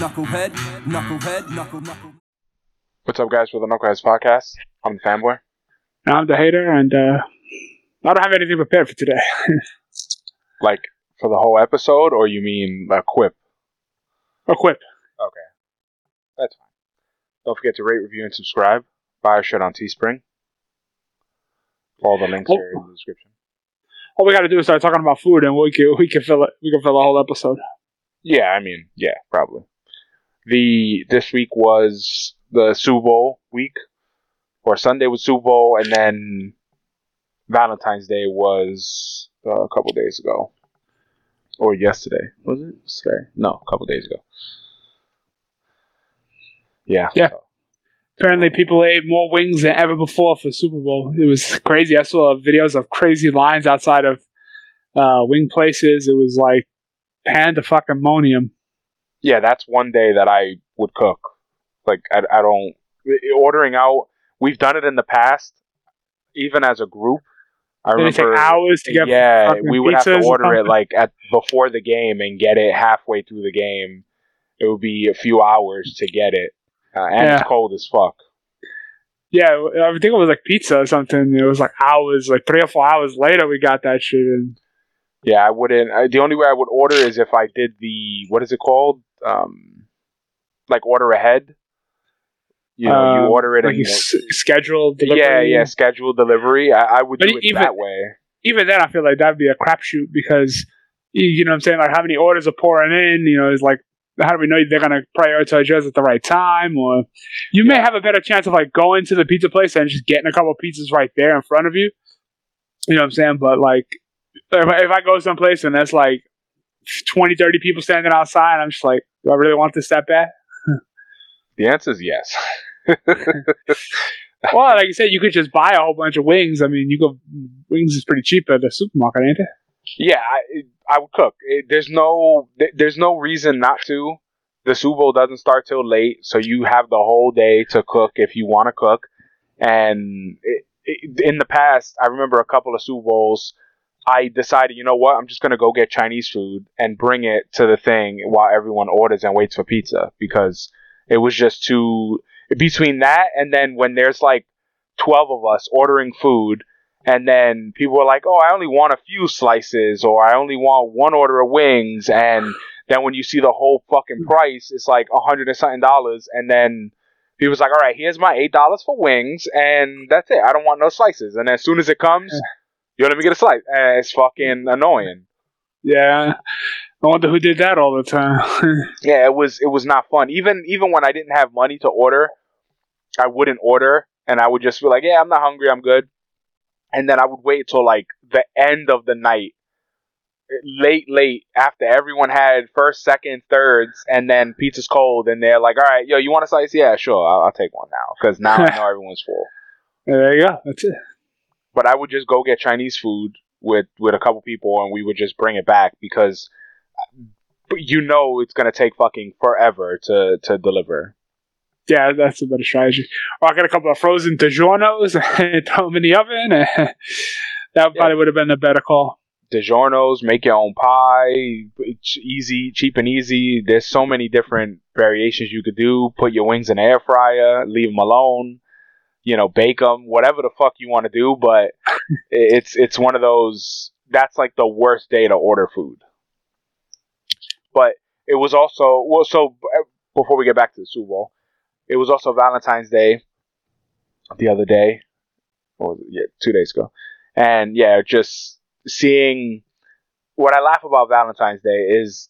knucklehead, knucklehead, knuckle, knuckle. What's up, guys, for the Knuckleheads podcast? I'm the fanboy. I'm the hater, and uh, I don't have anything prepared for today. Like, for the whole episode, or you mean a quip? A quip. Okay. That's fine. Don't forget to rate, review, and subscribe. Buy our shit on Teespring. All the links Oh. are in the description. All we got to do is start talking about food, and we can we can fill it. We can fill a whole episode. Yeah, I mean, yeah, probably. The this week was the Super Bowl week, or Sunday was Super Bowl, and then Valentine's Day was uh, a couple days ago, or yesterday. Was it today? No, a couple days ago. Yeah. Yeah. Apparently, people ate more wings than ever before for Super Bowl. It was crazy. I saw videos of crazy lines outside of uh, wing places. It was like pandemonium. Yeah, that's one day that I would cook. Like I, I don't ordering out. We've done it in the past, even as a group. I Did it take remember. hours to get yeah, we would have to order it like at before the game and get it halfway through the game. It would be a few hours to get it, uh, and Yeah. it's cold as fuck. Yeah, I think it was like pizza or something. It was like hours, like three or four hours later, we got that shit. And Yeah, I wouldn't. I, the only way I would order is if I did the what is it called? Um, like order ahead. You know, um, you order it like and s- schedule delivery. yeah, yeah, schedule delivery. I, I would But do it even- that way. even then, I feel like that'd be a crapshoot because you, you know what I'm saying. Like how many orders are pouring in? You know, it's like how do we know they're gonna prioritize yours at the right time? Or you may have a better chance of like going to the pizza place and just getting a couple pizzas right there in front of you. You know what I'm saying? But like if I, if I go someplace and there's like 20, 30 people standing outside, I'm just like, do I really want this that bad? The answer is yes. well, like you said, you could just buy a whole bunch of wings. I mean, you go wings is pretty cheap at the supermarket, ain't it? Yeah, I, I would cook. It, there's no there's no reason not to. The Super Bowl doesn't start till late, so you have the whole day to cook if you want to cook. And it, it, in the past, I remember a couple of Super Bowls. I decided, you know what, I'm just gonna go get Chinese food and bring it to the thing while everyone orders and waits for pizza because it was just too between that and then when there's like 12 of us ordering food and then people are like, "Oh, I only want a few slices, or I only want one order of wings." And then when you see the whole fucking price, it's like a hundred and something dollars. And then people's like, "All right, here's my eight dollars for wings, and that's it. I don't want no slices." And as soon as it comes, you let me get a slice. And it's fucking annoying. Yeah. I wonder who did that all the time. Yeah, it was it was not fun. Even even when I didn't have money to order, I wouldn't order, and I would just be like, "Yeah, I'm not hungry. I'm good." And then I would wait till like the end of the night, late, late after everyone had first, second, thirds, and then pizza's cold, and they're like, "All right, yo, you want a slice? Yeah, sure, I'll, I'll take one now because now I know everyone's full." there you go. That's it. But I would just go get Chinese food with with a couple people, and we would just bring it back because uh, you know it's gonna take fucking forever to to deliver. Yeah, that's a better strategy. Or I got a couple of frozen DiGiorno's and throw them in the oven. that probably would have been a better call. DiGiorno's, make your own pie, it's easy, cheap and easy. There's so many different variations you could do. Put your wings in the air fryer, leave them alone, you know, bake them, whatever the fuck you want to do. But it's it's one of those. That's like the worst day to order food. But it was also well. So uh, before we get back to the Super Bowl, it was also Valentine's Day the other day. It? Yeah, two days ago. And yeah, just seeing what I laugh about Valentine's Day is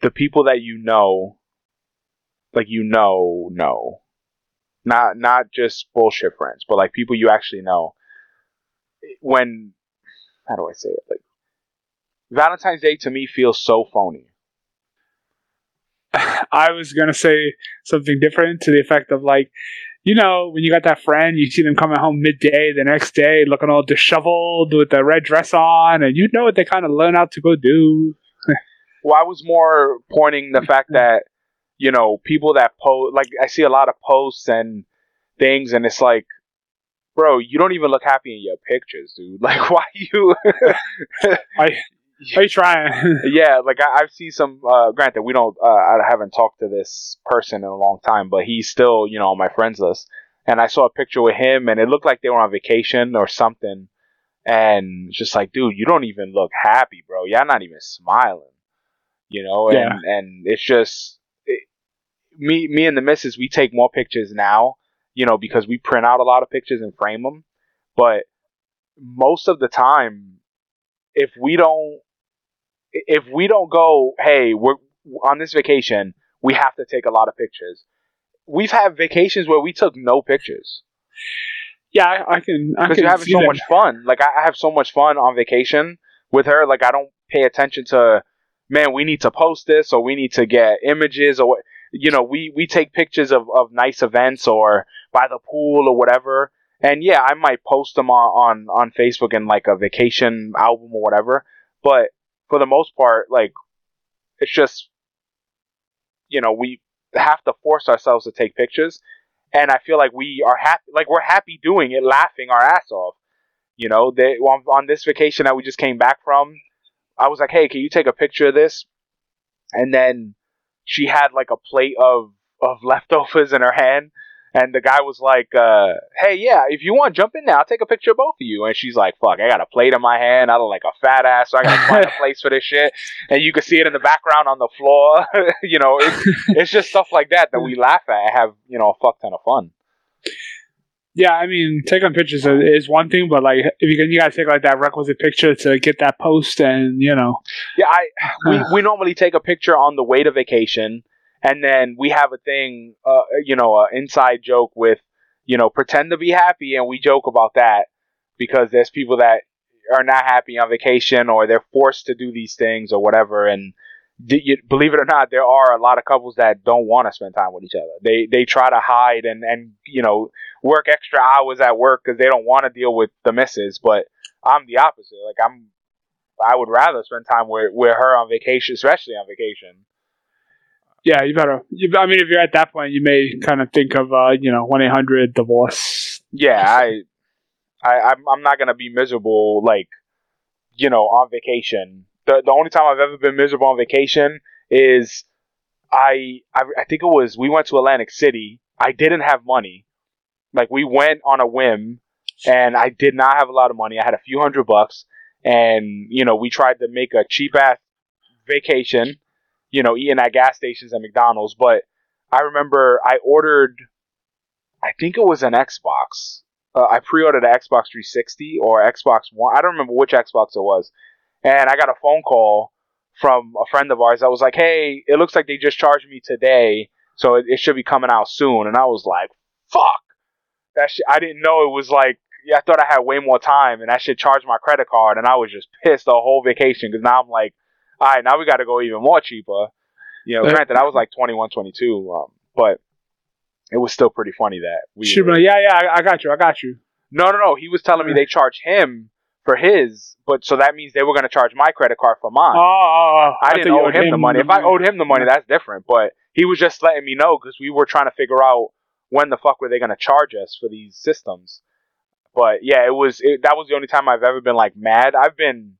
the people that you know, like you know, know, not not just bullshit friends, but like people you actually know. When how do I say it? Like Valentine's Day to me feels so phony. I was gonna say something different to the effect of like, you know, when you got that friend, you see them coming home midday the next day, looking all disheveled with the red dress on, and you know what they kind of learn out to go do. Well, I was more pointing the fact that you know people that post like I see a lot of posts and things, and it's like, bro, you don't even look happy in your pictures, dude. Like, why you? I Are you trying? yeah, like I, I've seen some. Uh, granted, we don't. Uh, I haven't talked to this person in a long time, but he's still, you know, on my friends list. And I saw a picture with him, and it looked like they were on vacation or something. And just like, dude, you don't even look happy, bro. You're not even smiling, you know. And Yeah. and it's just me, me and the missus. We take more pictures now, you know, because we print out a lot of pictures and frame them. But most of the time, if we don't if we don't go, hey, we're on this vacation, we have to take a lot of pictures. We've had vacations where we took no pictures yeah, I, I can. Because you're having so that. much fun. Like I I have so much fun on vacation with her. Like I don't pay attention to, man, we need to post this or we need to get images or what. You know, we we take pictures of of nice events or by the pool or whatever. And yeah, I might post them on on on Facebook in like a vacation album or whatever. But for the most part, like it's just, you know, we have to force ourselves to take pictures and I feel like we are happy, like we're happy doing it, laughing our ass off. You know, they on, on this vacation that we just came back from, I was like, "Hey, can you take a picture of this?" And then she had like a plate of of leftovers in her hand, and the guy was like, uh, "Hey, yeah, if you want, jump in there. I'll take a picture of both of you." And she's like, "Fuck, I got a plate in my hand. I look like a fat ass, so I gotta find a place for this shit." And you can see it in the background on the floor. you know, it's, it's just stuff like that that we laugh at and have you know a fuck ton of fun. Yeah, I mean, taking pictures is- is one thing, but like if you can, you gotta take like that requisite picture to get that post, and you know, Yeah, I we, we normally take a picture on the way to vacation, and then we have a thing, uh, you know, an inside joke with, you know, pretend to be happy, and we joke about that because there's people that are not happy on vacation or they're forced to do these things or whatever, and you, believe it or not, there are a lot of couples that don't want to spend time with each other. They they try to hide and and you know work extra hours at work because they don't want to deal with the misses. But I'm the opposite. Like I'm I would rather spend time with, with her on vacation, especially on vacation. yeah, you better. You, I mean, if you're at that point, you may kind of think of uh, you know, one eight hundred divorce. Yeah, I, I, I'm, I'm not gonna be miserable like, you know, on vacation. The the only time I've ever been miserable on vacation is I, I, I think it was we went to Atlantic City. I didn't have money. Like we went on a whim, and I did not have a lot of money. I had a few hundred bucks, and you know we tried to make a cheap ass vacation. You know, eating at gas stations and McDonald's. But I remember I ordered, I think it was an Xbox. Uh, I pre-ordered an Xbox 360 or Xbox One. I don't remember which Xbox it was, and I got a phone call from a friend of ours that was like, "Hey, it looks like they just charged me today, so it, it should be coming out soon." And I was like, "Fuck!" That shit. I didn't know it was like. Yeah, I thought I had way more time, and that shit charged my credit card, and I was just pissed the whole vacation because now I'm like, all right, now we got to go even more cheaper. You know, granted, I was like 21, 22, um, but it was still pretty funny that we. Should be like, yeah, yeah, I, I got you, I got you. No, no, no. He was telling me they charge him for his, but so that means they were going to charge my credit card for mine. Oh, oh, oh, I didn't owe owed him the money. If I owed him the money, that's different. But he was just letting me know because we were trying to figure out when the fuck were they going to charge us for these systems. But yeah, it was it, that was the only time I've ever been like mad. I've been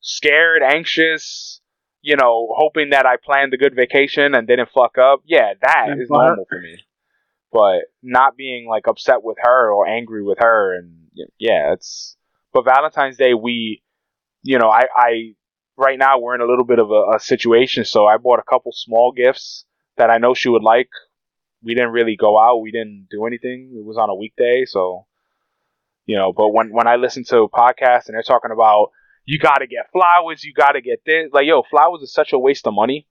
scared, anxious, you know, hoping that I planned a good vacation and didn't fuck up. Yeah, that And is normal for me. But not being like upset with her or angry with her, and yeah, it's. But Valentine's Day, we, you know, I, I right now we're in a little bit of a, a situation, so I bought a couple small gifts that I know she would like. We didn't really go out. We didn't do anything. It was on a weekday, so you know. But when when I listen to podcasts and they're talking about you got to get flowers, you got to get this, like yo, flowers is such a waste of money.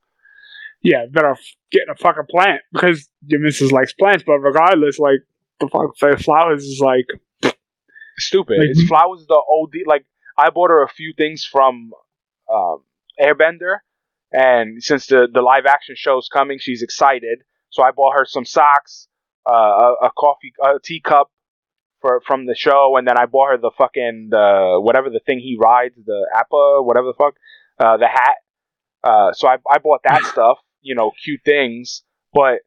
Yeah, better get a fucking plant because your missus likes plants. But regardless, like the fuck, flowers is like Stupid. Like, it's flowers the OD. Like I bought her a few things from um, Airbender, and since the the live action show's coming, she's excited. So I bought her some socks, uh, a, a coffee, a teacup for from the show, and then I bought her the fucking the whatever the thing he rides, the Appa, whatever the fuck, uh, the hat. Uh, so I I bought that stuff, you know, cute things, but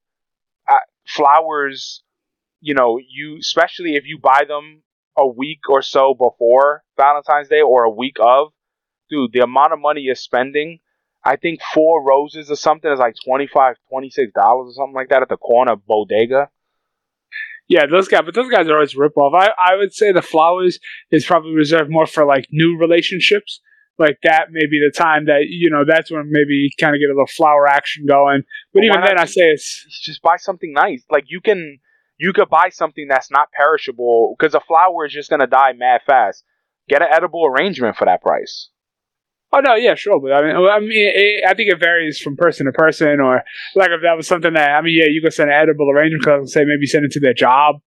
uh, flowers, you know, you especially if you buy them a week or so before Valentine's Day or a week of, dude, the amount of money you're spending, I think four roses or something is like 25 $26 or something like that at the corner bodega. Yeah, those guys, but those guys are always rip off. I, I would say the flowers is probably reserved more for like new relationships. Like that may be the time that, you know, that's when maybe you kind of get a little flower action going. But, But even then, I say it's, just buy something nice. Like you can you could buy something that's not perishable because a flower is just gonna die mad fast. Get an edible arrangement for that price. oh no, yeah, sure. But I mean, I mean, it, I think it varies from person to person. Or like if that was something that, I mean, yeah, you could send an edible arrangement, cause I would say maybe send it to their job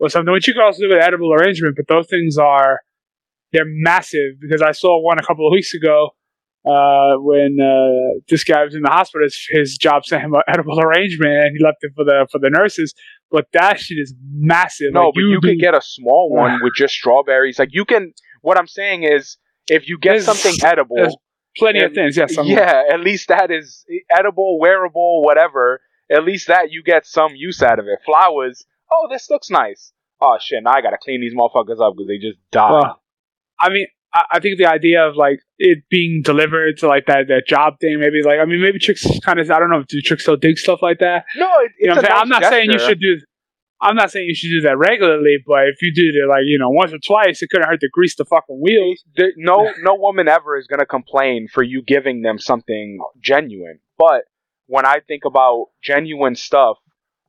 or something, which you could also do with an edible arrangement. But those things are, they're massive because I saw one a couple of weeks ago uh, when uh, this guy was in the hospital. His, his job sent him an edible arrangement, and he left it for the for the nurses. But that shit is massive. No, Like, but you, do- can get a small one with just strawberries. Like you can. What I'm saying is, if you get something edible, plenty of things. Yes, yeah, at least that is edible, wearable, whatever. At least that you get some use out of it. Flowers. Oh, this looks nice. Oh shit! Now I gotta clean these motherfuckers up because they just died. Well, I mean, I, I think the idea of like it being delivered to like that that job thing, maybe like I mean, maybe Tricks kind of I don't know, do Tricks still dig stuff like that? no, it, You know, it's what a I'm saying? I'm nice not saying you should do. I'm not saying you should do that regularly, but if you do it like you know once or twice, it couldn't hurt to grease the fucking wheels. there, no no woman ever is gonna complain for you giving them something genuine. But when I think about genuine stuff,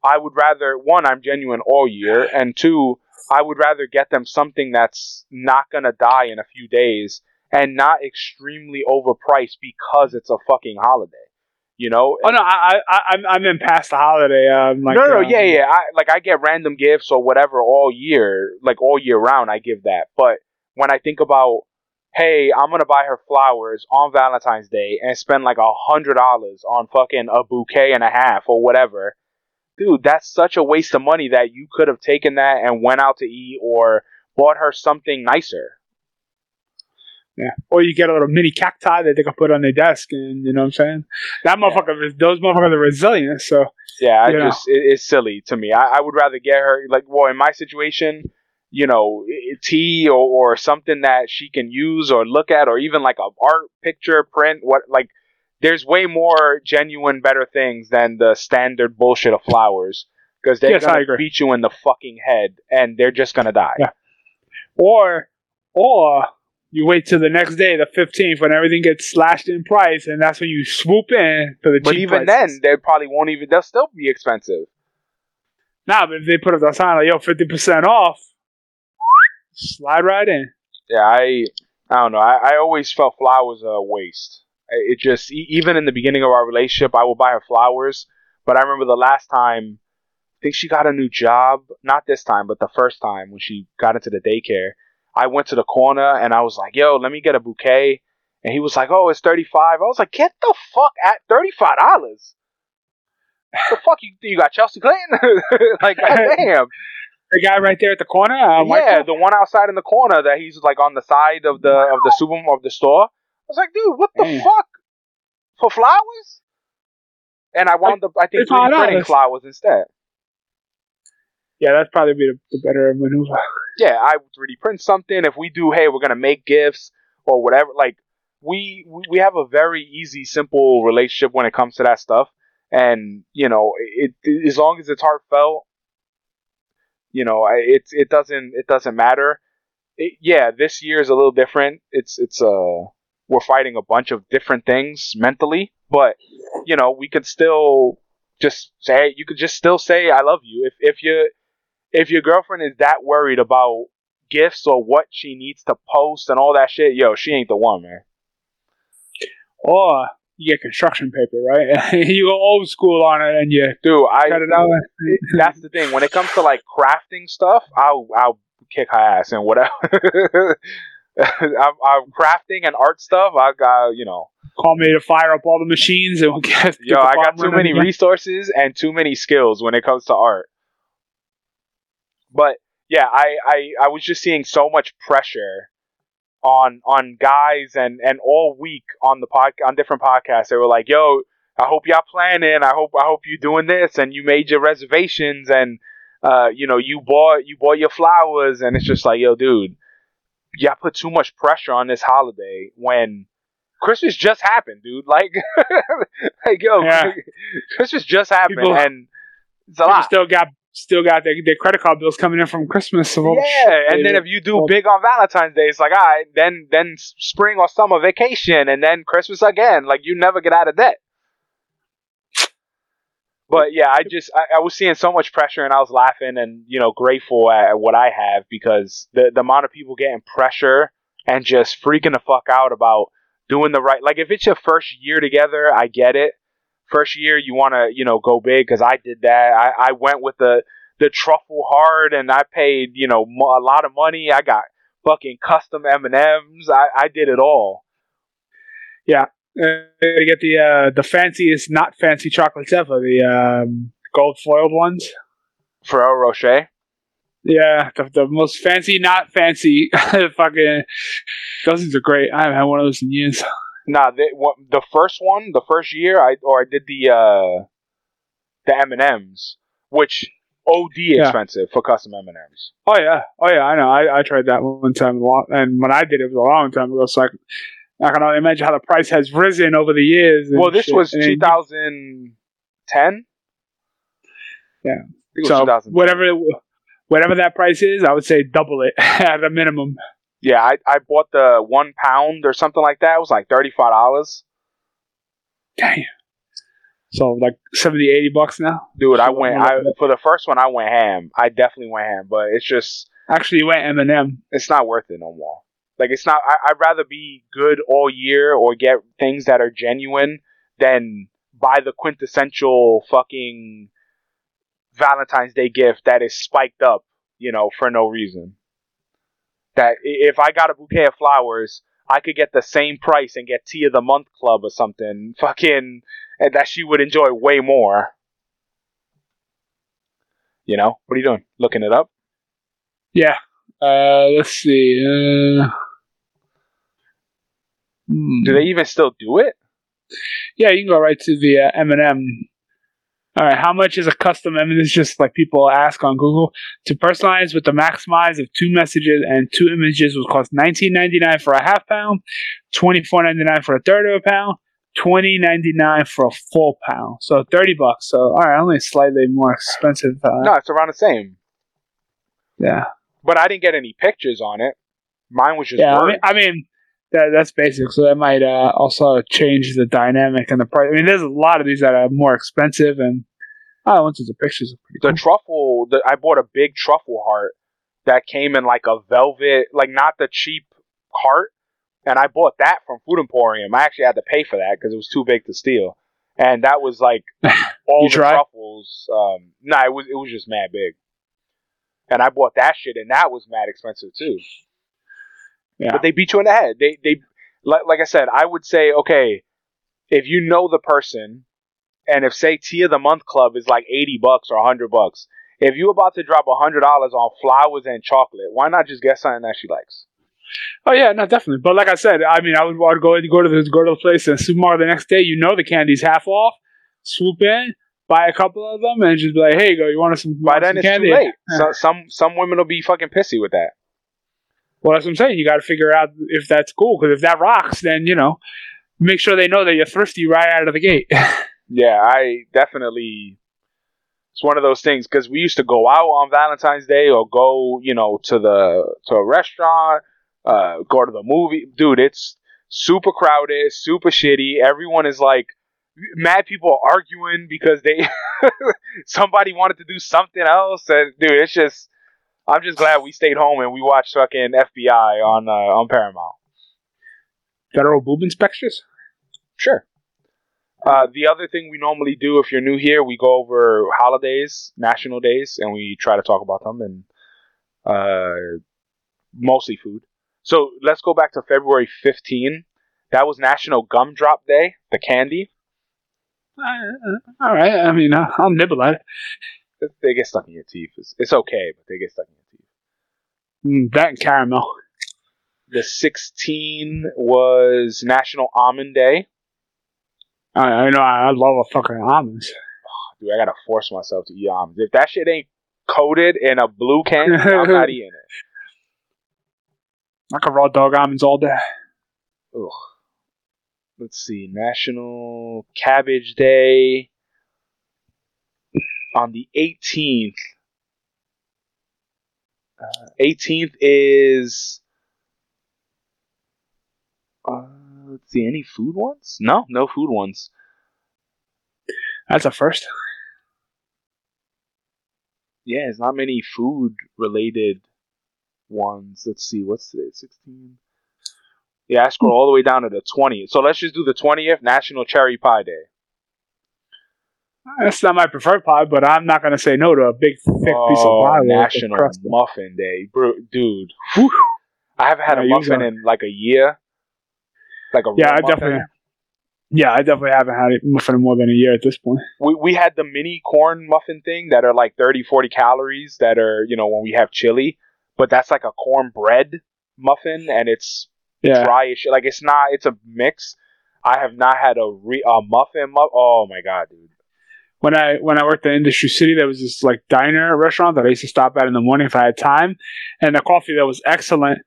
I would rather one, I'm genuine all year, and two, I would rather get them something that's not gonna die in a few days and not extremely overpriced because it's a fucking holiday. You know? Oh no, I I I'm I'm in past the holiday. Um, like, no, no, um, yeah, yeah. I like I get random gifts or whatever all year, like all year round. I give that. But when I think about, hey, I'm gonna buy her flowers on Valentine's Day and spend like a hundred dollars on fucking a bouquet and a half or whatever, dude, that's such a waste of money that you could have taken that and went out to eat or bought her something nicer. Yeah. Or you get a little mini cacti that they can put on their desk, and you know what I'm saying. That motherfucker, those motherfuckers are resilient. So Yeah, I just it, it's silly to me. I, I would rather get her like well in my situation, you know, tea or, or something that she can use or look at, or even like a art picture print. What like there's way more genuine, better things than the standard bullshit of flowers because they're Yes, gonna beat you in the fucking head and they're just gonna die. Yeah. or or you wait till the next day, the 15th, when everything gets slashed in price, and that's when you swoop in for the But even prices. then, they probably won't even. They'll still be expensive. Nah, but if they put up the sign like, yo, 50% off, slide right in. Yeah, I I don't know. I, I always felt flowers are a waste. It just even in the beginning of our relationship, I would buy her flowers, but I remember the last time. I think she got a new job. Not this time, but the first time when she got into the daycare. I went to the corner and I was like, "Yo, let me get a bouquet." And he was like, "Oh, it's 35 I was like, "Get the fuck at $35." the fuck you you got Chelsea Clinton? like, goddamn. The guy right there at the corner, uh, yeah, Michael? the one outside in the corner that he's like on the side of the of the super of the store. I was like, dude, what the Damn. fuck for flowers? And I wound up, I think, It's hard 3D printing flowers instead. yeah, that's probably be the, the better maneuver. Yeah, I would 3D print something. If we do, hey, we're gonna make gifts or whatever. Like we we- we have a very easy, simple relationship when it comes to that stuff. And you know, it, it as long as it's heartfelt, you know, I- it it doesn't it doesn't matter. It, yeah, this year is a little different. It's it's uh we're fighting a bunch of different things mentally, but you know, we could still just say you could just still say I love you if if you if your girlfriend is that worried about gifts or what she needs to post and all that shit, yo, she ain't the one, man. Or you get construction paper, right? you go old school on it and you Dude, I cut it out. that's the thing. When it comes to like crafting stuff, I'll I'll kick her ass and whatever. I'm, I'm crafting and art stuff. I got you know, Call me to fire up all the machines and we'll get. yo, I got too many resources and too many skills when it comes to art. But yeah, I, I, I was just seeing so much pressure on on guys and, and all week on the pod on different podcasts. They were like, "Yo, I hope y'all planning. I hope I hope you doing this and you made your reservations and uh, you know you bought you bought your flowers and it's just like, yo, dude, y'all put too much pressure on this holiday when Christmas just happened, dude. Like, like yo, Yeah. Christmas just happened, People- and it's a lot. still got still got their, their credit card bills coming in from Christmas. So Yeah, and then if you do big on Valentine's Day, it's like, all right, then then spring or summer vacation, and then Christmas again. Like you never get out of debt. But yeah, I just I, I was seeing so much pressure, and I was laughing and you know grateful at, at what I have because the the amount of people getting pressure and just freaking the fuck out about doing the right. Like if it's your first year together, I get it. First year, you want to you know go big because I did that. I I went with the the truffle hard, and I paid you know mo- a lot of money. I got fucking custom M and M's. I I did it all. Uh, they get the uh, the fanciest, not fancy chocolates ever. The um, gold foiled ones. Ferrero Rocher. Yeah, the, the most fancy, not fancy. fucking those things are great. I haven't had one of those in years. Nah, the, what, the first one, the first year, I or I did the uh the M and M's, which OD expensive for custom M and M's. Oh yeah, oh yeah, I know. I, I tried that one time, a lot, and when I did it, it was a long time ago. So I, I can only imagine how the price has risen over the years. Well, this shit. was And 2010. Yeah. Was So 2010. whatever, whatever that price is, I would say double it at a minimum. Yeah, I, I bought the one pound or something like that. It was like thirty five dollars. Damn. So like 70, 80 bucks now. Dude, I went. I for the first one, I went ham. I definitely went ham, but it's just Actually, you went M and M. it's not worth it no more. Like it's not. I, I'd rather be good all year or get things that are genuine than buy the quintessential fucking Valentine's Day gift that is spiked up, you know, for no reason. That if I got a bouquet of flowers, I could get the same price and get tea of the month club or something, fucking, that she would enjoy way more. You know, what are you doing? Looking it up? Yeah. Uh, let's see. Uh, hmm. Do they even still do it? Yeah, you can go right to the uh, M&M. All right, how much is a custom M? This is just like people ask on Google. To personalize with the maximize of two messages and two images will cost nineteen ninety nine for a half pound, twenty four ninety nine for a third of a pound, twenty ninety nine for a full pound. So thirty bucks. So all right, only slightly more expensive. Uh, No, it's around the same. Yeah, But I didn't get any pictures on it. Mine was just yeah. I mean, I mean that, that's basic. So that might uh, also change the dynamic and the price. I mean, there's a lot of these that are more expensive, and oh, once it's the pictures the cool. truffle, the, I bought a big truffle heart that came in like a velvet, like not the cheap heart. And I bought that from Food Emporium. I actually had to pay for that because it was too big to steal. And that was like all the tried? truffles. Um, nah, it was it was just mad big. And I bought that shit, and that was mad expensive too. Yeah. But they beat you in the head. They they like like I said, I would say okay, if you know the person, and if say tea of the month club is like eighty bucks or hundred bucks, if you're about to drop hundred dollars on flowers and chocolate, why not just get something that she likes? Oh yeah, no, definitely. But like I said, I mean, I would, I would go go to the go to the place and supermarket the next day. You know, the candy's half off. Swoop in, buy a couple of them, and just be like, "Hey, go, you want some?" By want then some it's candy? too late. So, some some women will be fucking pissy with that. Well, that's what I'm saying. You got to figure out if that's cool. Because if that rocks, then you know, make sure they know that you're thrifty right out of the gate. Yeah, I definitely. It's one of those things because we used to go out on Valentine's Day or go, you know, to the to a restaurant, uh, go to the movie. Dude, it's super crowded, super shitty. Everyone is like, mad people arguing because they somebody wanted to do something else, and dude, it's just. I'm just glad we stayed home and we watched fucking FBI on uh, on Paramount. Federal boob inspectors. Sure. Uh, the other thing we normally do, if you're new here, we go over holidays, national days, and we try to talk about them and uh, mostly food. So let's go back to February 15. That was National Gumdrop Day, the candy. Uh, all right. I mean, uh, I'll nibble at it. They get stuck in your teeth. It's, it's okay, but they get stuck in your teeth. Mm, that and caramel. The 16 was National Almond Day. I, I know. I, love a fucking almonds. Dude, I gotta force myself to eat almonds. If that shit ain't coated in a blue candy, I'm not eating it. I could raw dog almonds all day. Ugh. let's see, National Cabbage Day on the 18th. Uh, 18th is. Uh, let's see, any food ones? No, no food ones. That's a first. Yeah, there's not many food related ones. Let's see, what's today? 16? Yeah, I scroll all the way down to the 20th. So let's just do the 20th, National Cherry Pie Day. That's not my preferred pie, but I'm not gonna say no to a big thick piece of Oh, pie. National. Muffin Day, bro, dude. I haven't had Yeah, a muffin in like a year. Like a Yeah, real I muffin. definitely. Yeah, I definitely haven't had a muffin in more than a year at this point. We we had the mini corn muffin thing that are like 30, 40 calories that are you know when we have chili, but that's like a cornbread muffin and it's Yeah, dry as shit. Like it's not. It's a mix. I have not had a re a muffin. Mu- oh my god, dude. When I when I worked in Industry City, there was this like diner restaurant that I used to stop at in the morning if I had time, and the coffee there was excellent.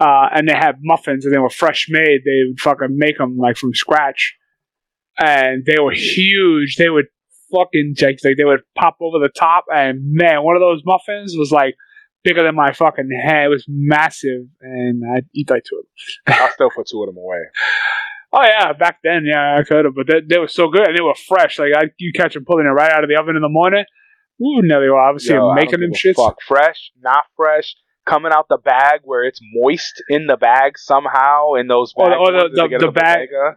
Uh, and they had muffins, and they were fresh made. They would fucking make them like from scratch, and they were huge. They would fucking like, like they would pop over the top, and man, one of those muffins was like bigger than my fucking head. It was massive, and I'd eat like two of them. I'll still put two of them away. Oh yeah, back then, yeah, I could have, but they, they were so good and they were fresh. Like I, you catch them pulling it right out of the oven in the morning. Ooh, no, they were obviously Yo, making them shits. Fuck, fresh, not fresh, coming out the bag where it's moist in the bag somehow in those the- bags. the- the- the the bag- bodega.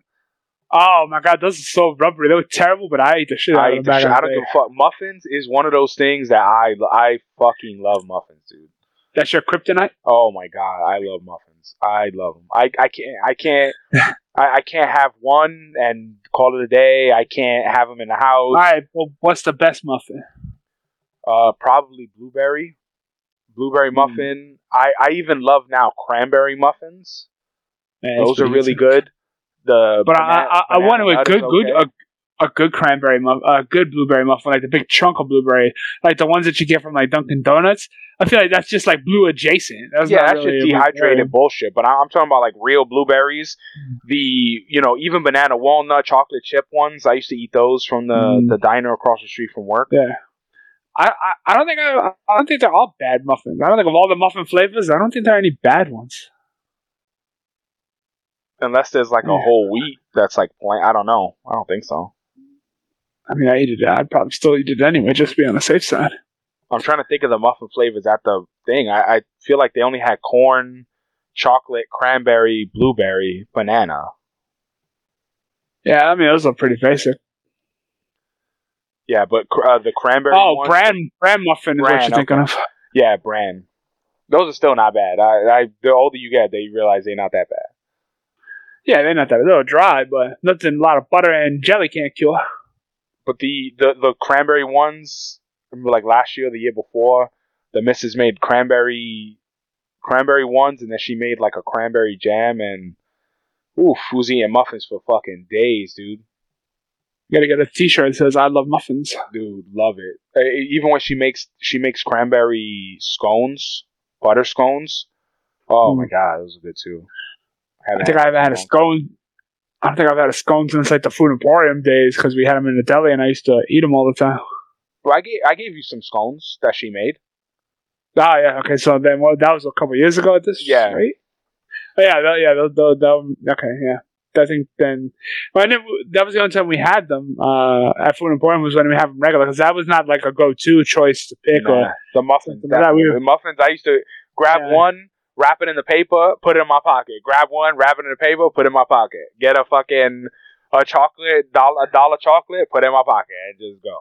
Oh my god, those are so rubbery. They were terrible, but I ate the shit out I, of eat them the back shit- in I the don't give a fuck. Muffins is one of those things that I I fucking love muffins, dude. That's your kryptonite. Oh my god, I love muffins. I love them. I, I can't I can't I, I can't have one and call it a day. I can't have them in the house. All right, well, what's the best muffin? Uh, probably blueberry, blueberry Hmm. muffin. I I even love now cranberry muffins. Man, Those are really good. The But bana- I, I, I banana wanted a good, good, okay. A, good cranberry muffin, a good blueberry muffin, like the big chunk of blueberry, like the ones that you get from like Dunkin' Donuts. I feel like that's just like blue adjacent. That's yeah, not that's really just dehydrated bullshit. But I'm talking about like real blueberries. Hmm. The you know even banana walnut chocolate chip ones. I used to eat those from the Mm. the diner across the street from work. Yeah. I, I, I don't think I, I don't think they're all bad muffins. I don't think of all the muffin flavors, I don't think there are any bad ones. Unless there's like a whole wheat that's like plain. I don't know. I don't think so. I mean, I eat it. I'd probably still eat it anyway, just to be on the safe side. I'm trying to think of the muffin flavors at the thing. I, I feel like they only had corn, chocolate, cranberry, blueberry, banana. Yeah, I mean, those are pretty basic. Yeah, but cr- uh, the cranberry. Oh, ones- bran bran muffin is what Bran, you're thinking of. Yeah, bran. Those are still not bad. I, I the older you get, they realize they're not that bad. Yeah, they're not that. They're dry, but nothing. A lot of butter and jelly can't cure. But the the the cranberry ones, remember like last year, the year before, the missus made cranberry cranberry ones, and then she made like a cranberry jam, and oof, was eating muffins for fucking days, dude. You gotta get a T-shirt that says "I love muffins." Dude, love it. Uh, even when she makes she makes cranberry scones, butter scones. Oh my Mm. god, those are good too. I think I haven't had a scone. I don't think I've had a scone since like the Food Emporium days because we had them in the deli and I used to eat them all the time. Well, I gave I gave you some scones that she made. Ah, yeah. Okay, so then well, that was a couple years ago at this Yeah. right? Oh, yeah, that, yeah. That, that, that, okay, yeah. I think then, well, I never, that was the only time we had them uh, at Food Emporium was when we have them regular because that was not like a go-to choice to pick. Nah, Or, the muffins. That, we- the muffins. I used to grab Yeah. one, wrap it in the paper, put it in my pocket. Grab one, wrap it in the paper, put it in my pocket. Get a fucking a chocolate dollar, a dollar chocolate, put it in my pocket, and just go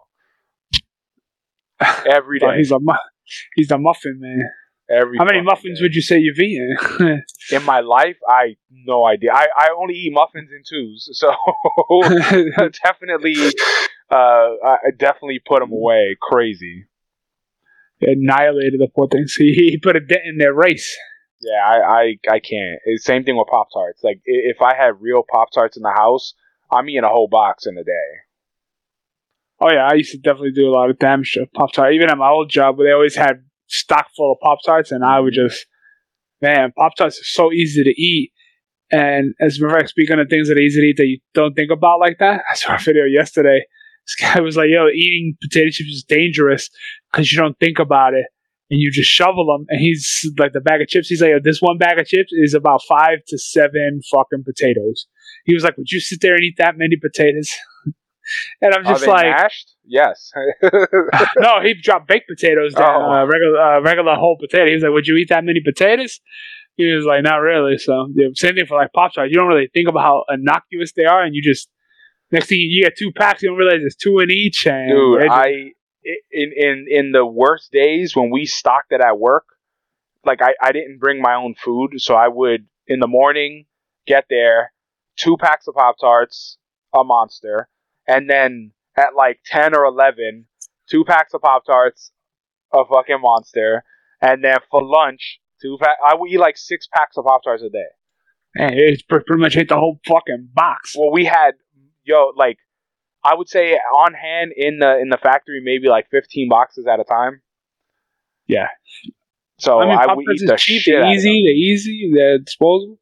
Every day. he's a mu- he's the muffin man. Every How many muffins day. would you say you've eaten? in my life? I no idea. I, I only eat muffins in twos, so definitely, uh, I definitely put them away. Crazy. Annihilated the poor things. He, he put a dent in their race. Yeah, I, I, I can't. It's same thing with Pop Tarts. Like if I had real Pop Tarts in the house, I'm eating a whole box in a day. Oh yeah, I used to definitely do a lot of damage to Pop Tart. Even at my old job, where they always had stock full of Pop Tarts, and I would mm-hmm. just, man, Pop Tarts are so easy to eat, And as a matter of fact, speaking of things that are easy to eat that you don't think about like that, I saw a video yesterday. This guy was like, "Yo, eating potato chips is dangerous because you don't think about it." And you just shovel them. And he's like the bag of chips. He's like, this one bag of chips is about five to seven fucking potatoes. He was like, would you sit there and eat that many potatoes? and I'm just like, mashed? Yes. no, he dropped baked potatoes down, oh. uh, regular uh, regular whole potato. He was like, would you eat that many potatoes? He was like, not really. So yeah, same thing for like pop tarts. You don't really think about how innocuous they are, and you just next thing you, you get two packs, you don't realize there's two in each. And dude, I in in in the worst days when we stocked it at work, like I, I didn't bring my own food, so I would in the morning get there, two packs of Pop Tarts, a monster, and then at like ten or eleven, two packs of Pop Tarts, a fucking monster, and then for lunch, two pack. I would eat like six packs of Pop Tarts a day. Man, it's pretty much hit the whole fucking box. Well, we had yo like I would say on hand in the in the factory, maybe like fifteen boxes at a time. Yeah. So I, mean, I would eat the cheap, shit they're easy, they're easy, they're disposable.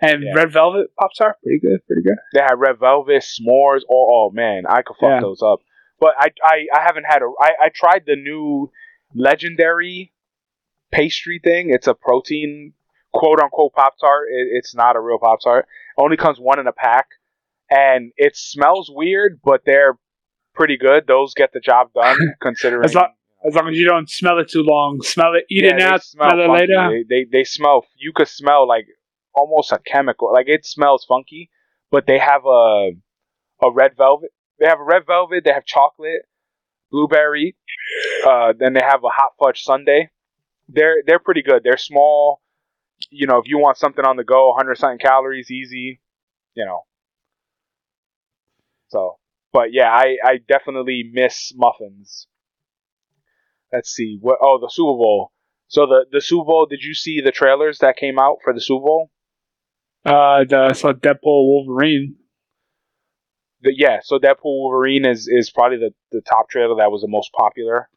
And yeah. red velvet pops are pretty good, pretty good. They have red velvet, s'mores. Oh, oh man, I could fuck yeah. those up. But I, I, I haven't had a. I, I tried the new legendary pastry thing. It's a protein quote unquote pop tart. It, it's not a real pop tart. Only comes one in a pack and it smells weird, but they're pretty good. Those get the job done, considering. as, long, as long as you don't smell it too long, smell it, eat yeah, it now, smell, smell it later. They, they they smell. You could smell like almost a chemical. Like it smells funky, but they have a a red velvet. They have a red velvet. They have chocolate, blueberry. Uh, then they have a hot fudge sundae. They're they're pretty good. They're small. You know, if you want something on the go, 100 something calories, easy. You know, so, but yeah, I, I definitely miss muffins. Let's see what. Oh, the Super Bowl. So the the Super Bowl. Did you see the trailers that came out for the Super Bowl? Uh, the, I saw Deadpool Wolverine. The, yeah, so Deadpool Wolverine is is probably the, the top trailer that was the most popular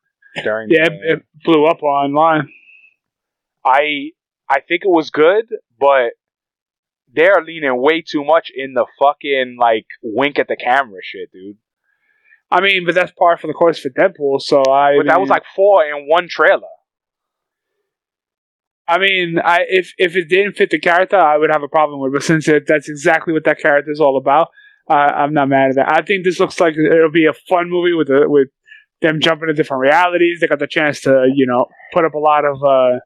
during. Yeah, the, it, it blew up online. I I think it was good, but they're leaning way too much in the fucking like wink at the camera shit, dude. I mean, but that's par for the course for Deadpool. So I. But mean, that was like four in one trailer. I mean, I if if it didn't fit the character, I would have a problem with. It. But since it, that's exactly what that character is all about, uh, I'm not mad at that. I think this looks like it'll be a fun movie with a, with them jumping to different realities. They got the chance to you know put up a lot of. Uh,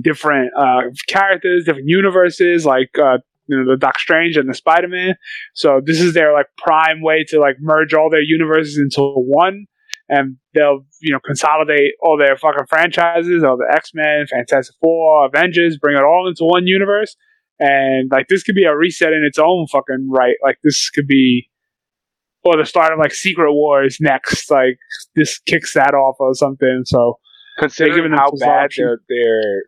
different uh, characters, different universes, like uh, you know the Doc Strange and the Spider Man. So this is their like prime way to like merge all their universes into one, and they'll you know consolidate all their fucking franchises, all the X Men, Fantastic Four, Avengers, bring it all into one universe. And like this could be a reset in its own fucking right. Like this could be or the start of like Secret Wars next. Like this kicks that off or something. So considering how bad their their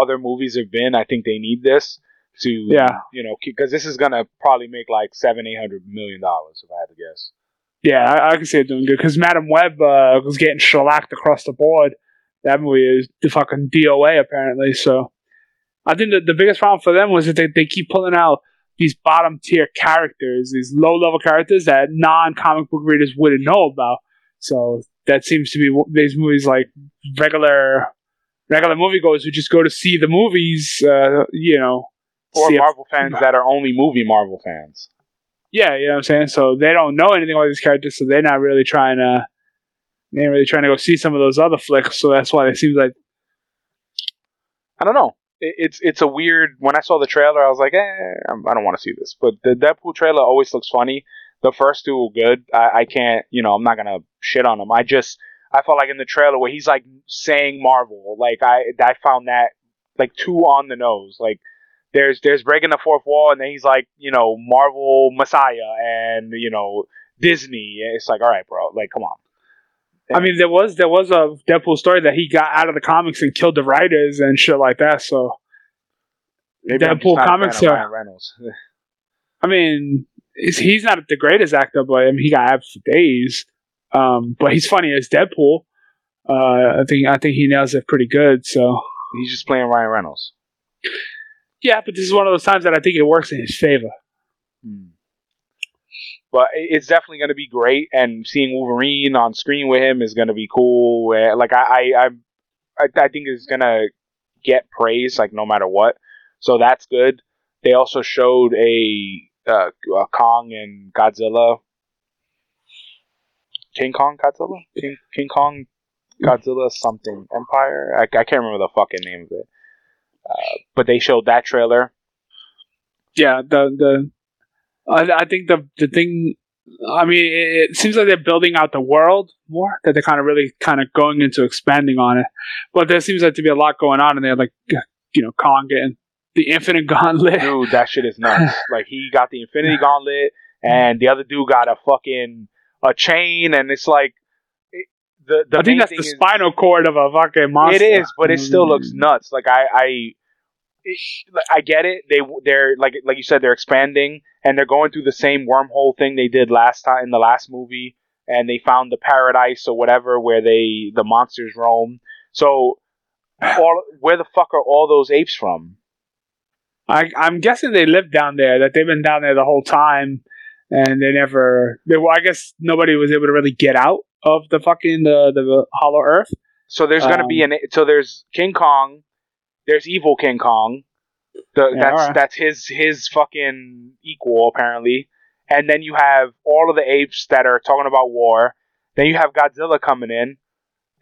other movies have been, I think they need this to, yeah, you know, because this is gonna probably make like seven, eight hundred million dollars if I had to guess. Yeah, I, I can see it doing good because Madame Web uh, was getting shellacked across the board. That movie is the fucking DOA apparently. So I think that the biggest problem for them was that they, they keep pulling out these bottom tier characters, these low level characters that non comic book readers wouldn't know about. So that seems to be these movies like regular regular moviegoers who just go to see the movies, uh, you know. Or Marvel fans that are only movie Marvel fans. Yeah, you know what I'm saying? So they don't know anything about these characters, so they're not really trying to they ain't really trying to go see some of those other flicks, so that's why it seems like I don't know. it's it's a weird. When I saw the trailer, I was like, eh, I don't want to see this. But the Deadpool trailer always looks funny. The first two were good. I, I can't, you know, I'm not gonna shit on them. I just I felt like in the trailer where he's like saying Marvel, like I I found that like too on the nose. Like there's there's breaking the fourth wall, and then he's like you know Marvel Messiah and you know Disney. It's like all right, bro, like come on. I mean, there was there was a Deadpool story that he got out of the comics and killed the writers and shit like that. So Maybe Deadpool comics are. Reynolds. I mean, he's not the greatest actor, but I mean, he got abs for days. Um, but he's funny as Deadpool. Uh, I think I think he nails it pretty good. So he's just playing Ryan Reynolds. Yeah, but this is one of those times that I think it works in his favor. Hmm. But it's definitely going to be great, and seeing Wolverine on screen with him is going to be cool. Like I, I, I, I I think it's going to get praise, like no matter what. So that's good. They also showed a, uh, a Kong and Godzilla, King Kong Godzilla, King, King Kong Godzilla something Empire. I, I can't remember the fucking name of it. Uh, but they showed that trailer. Yeah, the the I, I think the the thing. I mean, it, it seems like they're building out the world more. That they're kind of really kind of going into expanding on it. But there seems like to be a lot going on in there, like you know, Kong getting the Infinite Gauntlet. dude, that shit is nuts. like he got the Infinity Gauntlet, and the other dude got a fucking a chain, and it's like it, the the I think that's the is- spinal cord of a fucking monster. It is, but it still looks Mm. nuts. Like I I. it- I get it. They they're like like you said they're expanding and they're going through the same wormhole thing they did last time in the last movie and they found the paradise or whatever where they the monsters roam. So all where the fuck are all those apes from? I, I'm guessing they live down there. That they've been down there the whole time, and they never. They, well, I guess nobody was able to really get out of the fucking the the Hollow Earth. So there's gonna be an um, so there's King Kong, there's evil King Kong, the, Yeah, that's alright. that's his his fucking equal apparently, and then you have all of the apes that are talking about war. Then you have Godzilla coming in,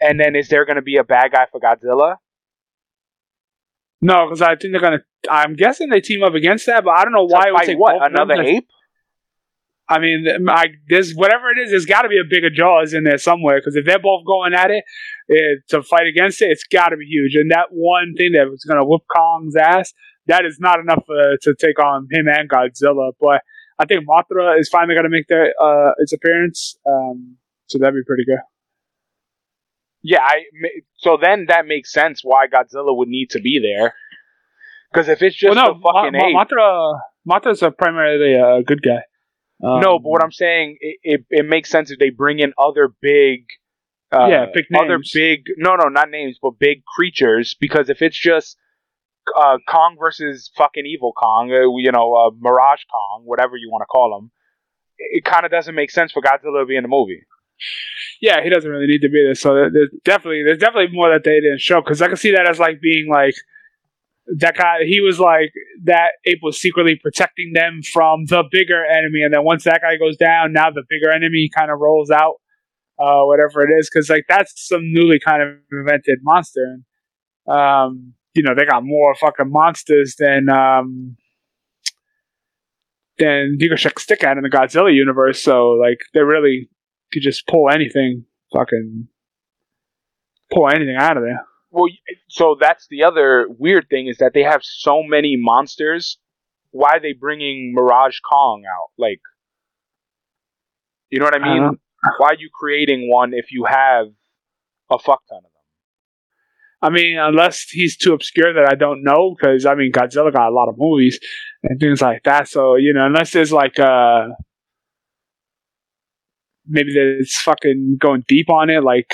and then is there gonna be a bad guy for Godzilla? No, because I think they're gonna. I'm guessing they team up against that, but I don't know To why it would take what another ape? I mean, I, there's whatever it is. There's got to be a bigger jaws in there somewhere. Because if they're both going at it, it to fight against it, it's got to be huge. And that one thing that was going to whoop Kong's ass, that is not enough uh, to take on him and Godzilla. But I think Mothra is finally going to make their uh, its appearance. Um, so that'd be pretty good. Yeah, I so then that makes sense why Godzilla would need to be there. Because if it's just well, no, a fucking Ma- Ma- Mothra, Mothra's a primarily a good guy. Um, no, but what I'm saying, it, it, it makes sense if they bring in other big, uh, Yeah, big other big, no, no, not names, but big creatures. Because if it's just uh, Kong versus fucking evil Kong, uh, you know, uh, Mirage Kong, whatever you want to call him, it, it kind of doesn't make sense for Godzilla to be in the movie. yeah, he doesn't really need to be there. So there's definitely there's definitely more that they didn't show because I can see that as like being like that guy. He was like that ape was secretly protecting them from the bigger enemy, and then once that guy goes down, now the bigger enemy kind of rolls out, uh, whatever it is, because like that's some newly kind of invented monster, and um, you know they got more fucking monsters than um than sh- stick at in the Godzilla universe. So like they really could just pull anything, fucking pull anything out of there. Well, so that's the other weird thing is that they have so many monsters. Why are they bringing Mirage Kong out? Like, you know what I mean? don't- Why are you creating one if you have a fuck ton of them? I mean, unless he's too obscure that I don't know, because I mean, Godzilla got a lot of movies and things like that. So you know, unless there's like uh maybe there's fucking going deep on it, like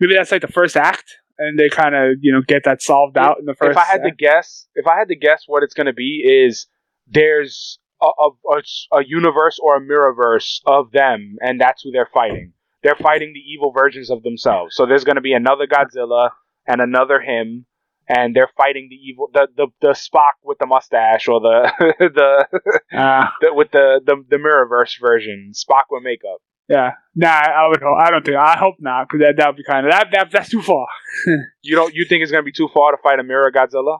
maybe that's like the first act, and they kind of you know get that solved out in the first. if I had to guess, if I had to guess what it's going to be, is there's a, a, a, a universe or a mirrorverse of them, and that's who they're fighting. They're fighting the evil versions of themselves. So there's going to be another Godzilla and another him, and they're fighting the evil, the the, the Spock with the mustache or the the, Uh, the with the, the the mirrorverse version, Spock with makeup. Yeah, nah, I would. Hope, I don't think. I hope not, because that that would be kind of that, that. That's too far. You don't you think it's going to be too far to fight a mirror Godzilla?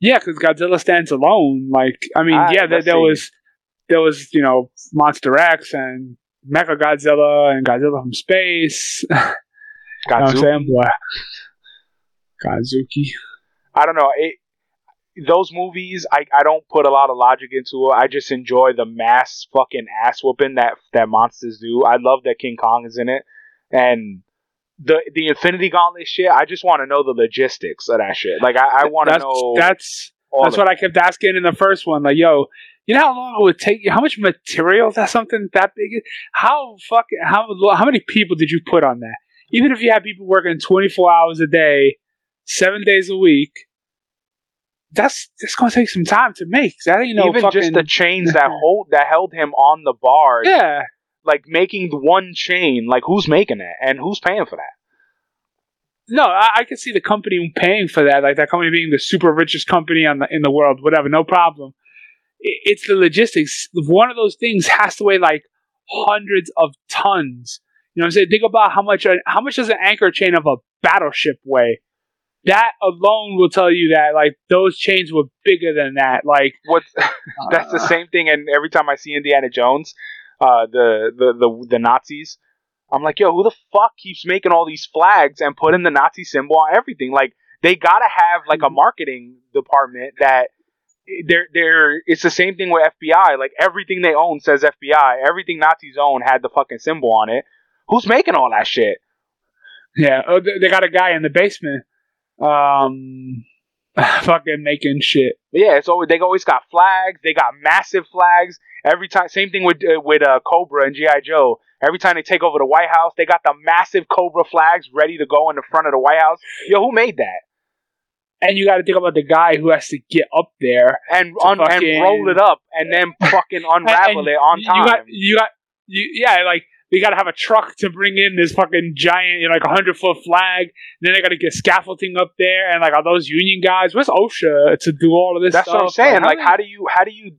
Yeah, because Godzilla stands alone. Like, I mean, Ah, yeah, there, there was there was you know Monster X and Mecha Godzilla and Godzilla from space. you know what I'm Godzilla. saying, boy? Godzooky. I don't know. It, those movies, I, I don't put a lot of logic into it. I just enjoy the mass fucking ass whooping that that monsters do. I love that King Kong is in it, and the the Infinity Gauntlet shit. I just want to know the logistics of that shit. Like I, I want to know. that's that's what I kept asking in the first one. Like, yo, you know how long it would take you? How much material is that something that big? How fucking how how many people did you put on that? Even if you had people working twenty four hours a day, seven days a week, that's that's gonna take some time to make. That ain't no Even fucking just the chains that hold that held him on the bar. yeah. like making one chain, like who's making that and who's paying for that? No, I, I can see the company paying for that, like that company being the super richest company on the, in the world, whatever, no problem. It, it's the logistics. One of those things has to weigh like hundreds of tons. You know what I'm saying? Think about how much how much does an anchor chain of a battleship weigh? That alone will tell you that like those chains were bigger than that. Like what? that's the uh, same thing. And every time I see Indiana Jones, uh, the, the the the Nazis, I'm like, yo, who the fuck keeps making all these flags and putting the Nazi symbol on everything? Like they gotta have like a marketing department that they're they're it's the same thing with FBI. Like everything they own says FBI. Everything Nazis own had the fucking symbol on it. Who's making all that shit? Yeah, oh, they got a guy in the basement, um, fucking making shit. Yeah, it's always they always got flags. They got massive flags every time. Same thing with uh, with uh, Cobra and GI Joe. Every time they take over the White House, they got the massive Cobra flags ready to go in the front of the White House. Yo, who made that? And you got to think about the guy who has to get up there And un- fucking- and roll it up and then fucking unravel And it on you time. got, you got, you, yeah, like you got to have a truck to bring in this fucking giant, you know, like a hundred foot flag. then they got to get scaffolding up there, and like are those union guys? Where's OSHA to do all of this? That's stuff? what I'm saying. Like, do how do you how do you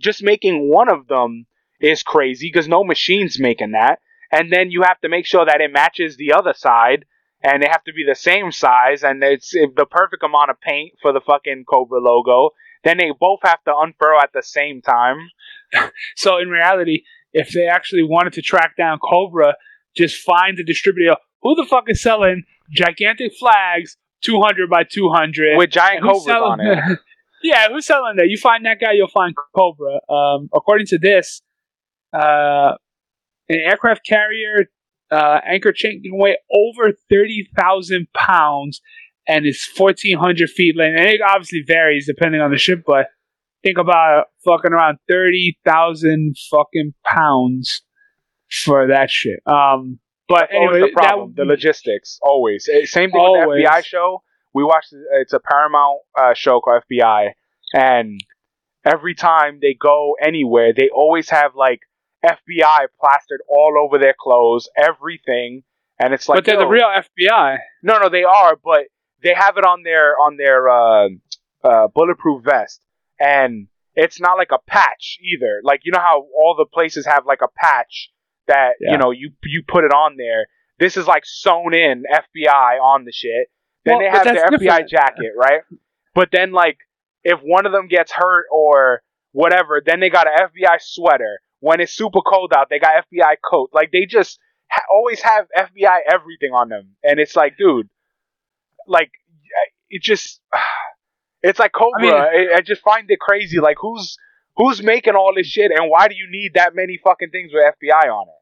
just making one of them is crazy because no machine's making that, and then you have to make sure that it matches the other side, and they have to be the same size, and it's the perfect amount of paint for the fucking Cobra logo. Then they both have to unfurl at the same time. So in reality, if they actually wanted to track down Cobra, just find the distributor. Who the fuck is selling gigantic flags, two hundred by two hundred, with giant cobras on it. yeah, who's selling that? You find that guy, you'll find Cobra. Um, according to this, uh, an aircraft carrier uh, anchor chain can weigh over thirty thousand pounds and is fourteen hundred feet length. And it obviously varies depending on the ship, but think about fucking around thirty thousand fucking pounds for that shit. Um, but Always anyway, the problem, that, the logistics. Always Eh, same thing with the FBI show. We watched it's a Paramount uh, show called FBI, and every time they go anywhere, they always have like FBI plastered all over their clothes, everything, and it's like but they're the real FBI. No, no, they are, but they have it on their on their uh, uh, bulletproof vest, and it's not like a patch either. Like you know how all the places have like a patch that Yeah. you know you you put it on there. This is like sewn in FBI on the shit. Then Well, they have their FBI jacket, right? But then like if one of them gets hurt or whatever, then they got an FBI sweater. When it's super cold out, they got FBI coat. Like they just ha- always have FBI everything on them, and it's like, dude, like it just it's like Cobra. I, I just find it crazy. Like who's who's making all this shit, and why do you need that many fucking things with FBI on it?